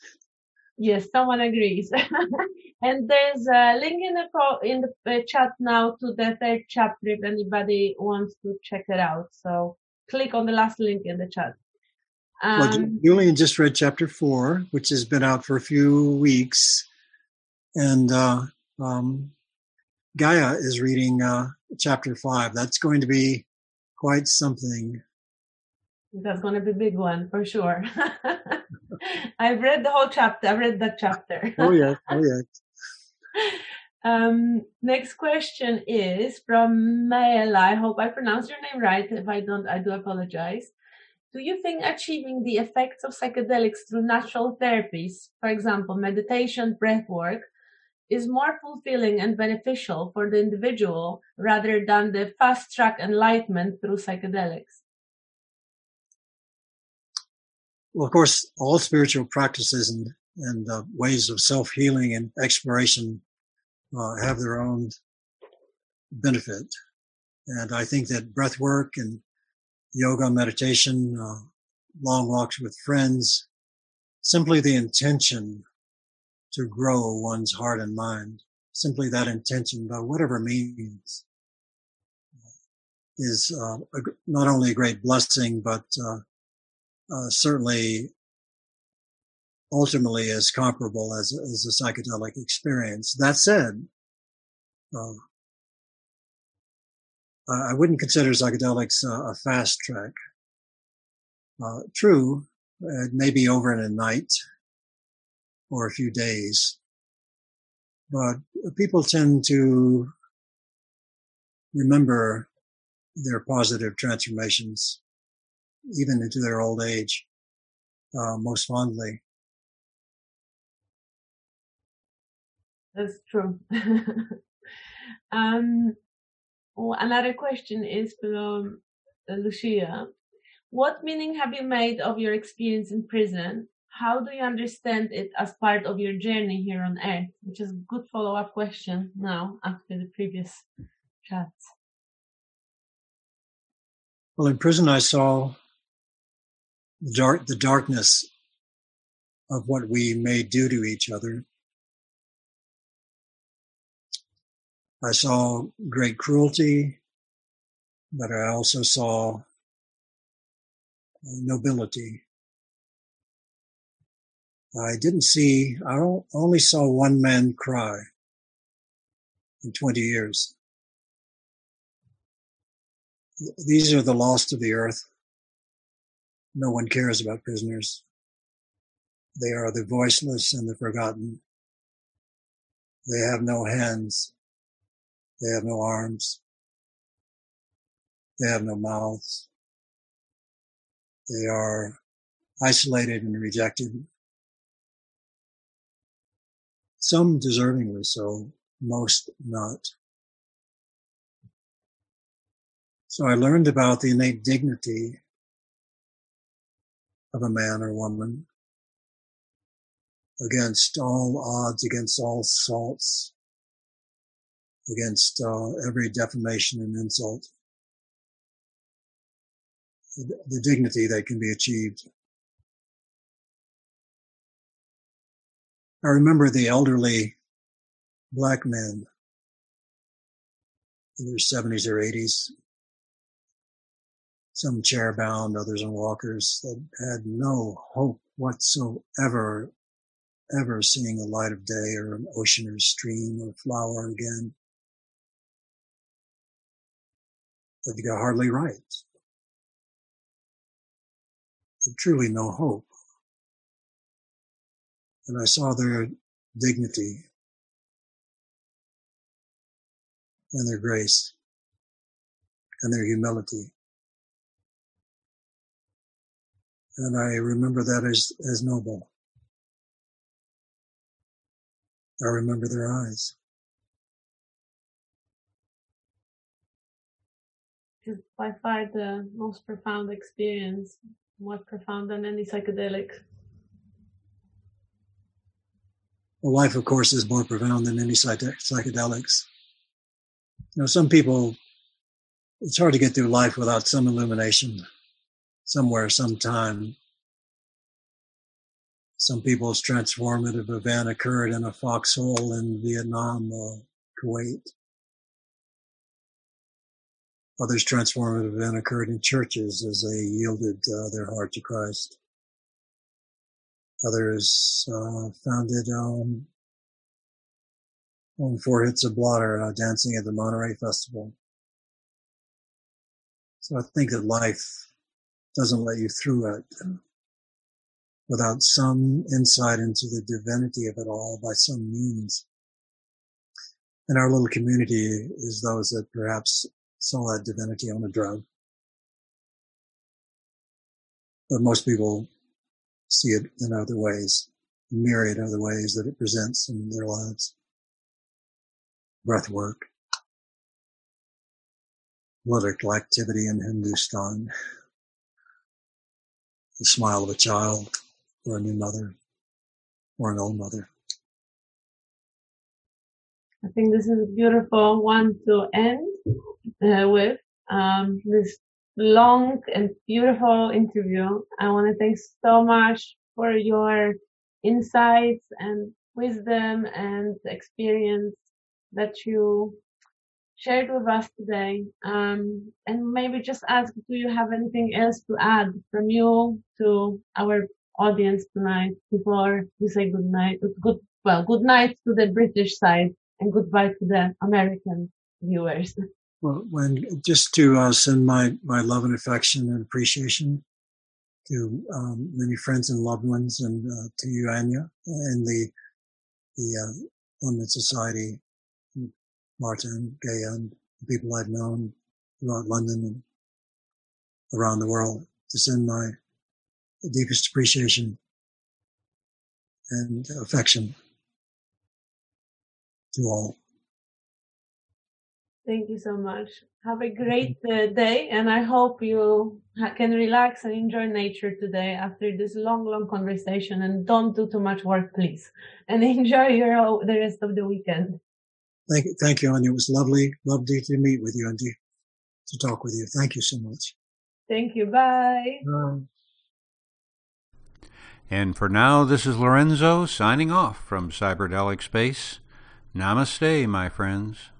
Yes, someone agrees. and there's a link in the pro- in the uh, chat now to the third chapter if anybody wants to check it out. So click on the last link in the chat. well, Um, Julian just read chapter four, which has been out for a few weeks, and uh, um, Gaia is reading uh, chapter five. That's going to be quite something. that's going to be a big one for sure. I've read the whole chapter. I've read that chapter. Oh yeah, oh yeah. Um, next question is from Maela. I hope I pronounced your name right. If I don't, I do apologize. Do you think achieving the effects of psychedelics through natural therapies, for example, meditation, breath work, is more fulfilling and beneficial for the individual rather than the fast track enlightenment through psychedelics? Well, of course, all spiritual practices and and uh, ways of self healing and exploration uh, have their own benefit, and I think that breath work and yoga, meditation, uh, long walks with friends, simply the intention to grow one's heart and mind, simply that intention, by whatever means, is uh, a, not only a great blessing, but uh, uh, certainly ultimately as comparable as, as a psychedelic experience. That said, uh, I wouldn't consider psychedelics a fast track. Uh, true, it may be over in a night or a few days, but people tend to remember their positive transformations even into their old age uh, most fondly. That's true. um, well, another question is from uh, Lucia. What meaning have you made of your experience in prison? How do you understand it as part of your journey here on earth? Which is a good follow up question now after the previous chat. Well, in prison, I saw the dark, the darkness of what we may do to each other. I saw great cruelty, but I also saw uh, nobility. I didn't see, I only saw one man cry in 20 years. These are the lost of the earth. No one cares about prisoners. They are the voiceless and the forgotten. They have no hands. They have no arms. They have no mouths. They are isolated and rejected. Some deservingly so, most not. So I learned about the innate dignity of a man or woman against all odds, against all salts, against uh, every defamation and insult. The, dignity that can be achieved. I remember the elderly black men in their 70s or 80s some chair bound, others on walkers that had no hope whatsoever, ever seeing the light of day or an ocean or stream or flower again. That they got hardly right. But truly no hope. And I saw their dignity and their grace and their humility. and I remember that as, as noble. I remember their eyes. It's by far the most profound experience, more profound than any psychedelic. Well, life, of course, is more profound than any psychedelics. You know, some people, it's hard to get through life without some illumination somewhere, sometime. Some people's transformative event occurred in a foxhole in Vietnam or Kuwait. Others' transformative event occurred in churches as they yielded uh, their heart to Christ. Others uh, founded um, on Four Hits of Blotter, uh, dancing at the Monterey Festival. So I think that life doesn't let you through it without some insight into the divinity of it all by some means. And our little community is those that perhaps saw that divinity on a drug. But most people see it in other ways, myriad other ways that it presents in their lives. Breath work, political activity in Hindustan, the smile of a child or a new mother or an old mother. I think this is a beautiful one to end uh, with. Um, this long and beautiful interview. I want to thank so much for your insights and wisdom and experience that you shared with us today. Um, and maybe just ask, do you have anything else to add from you to our audience tonight before we say good night? Good, well, good night to the British side and goodbye to the American viewers. Well, when just to uh, send my my love and affection and appreciation to um, many friends and loved ones, and uh, to you, Anya, and the the uh, London Society, Martin, Gay, and the people I've known throughout London and around the world. To send my deepest appreciation and affection to all. Thank you so much. Have a great uh, day, and I hope you ha- can relax and enjoy nature today after this long, long conversation. And don't do too much work, please, and enjoy your the rest of the weekend. Thank you, thank you, Anya. It was lovely, lovely to meet with you and to, to talk with you. Thank you so much. Thank you. Bye. Bye. And for now, this is Lorenzo signing off from Cyberdelic Space. Namaste, my friends.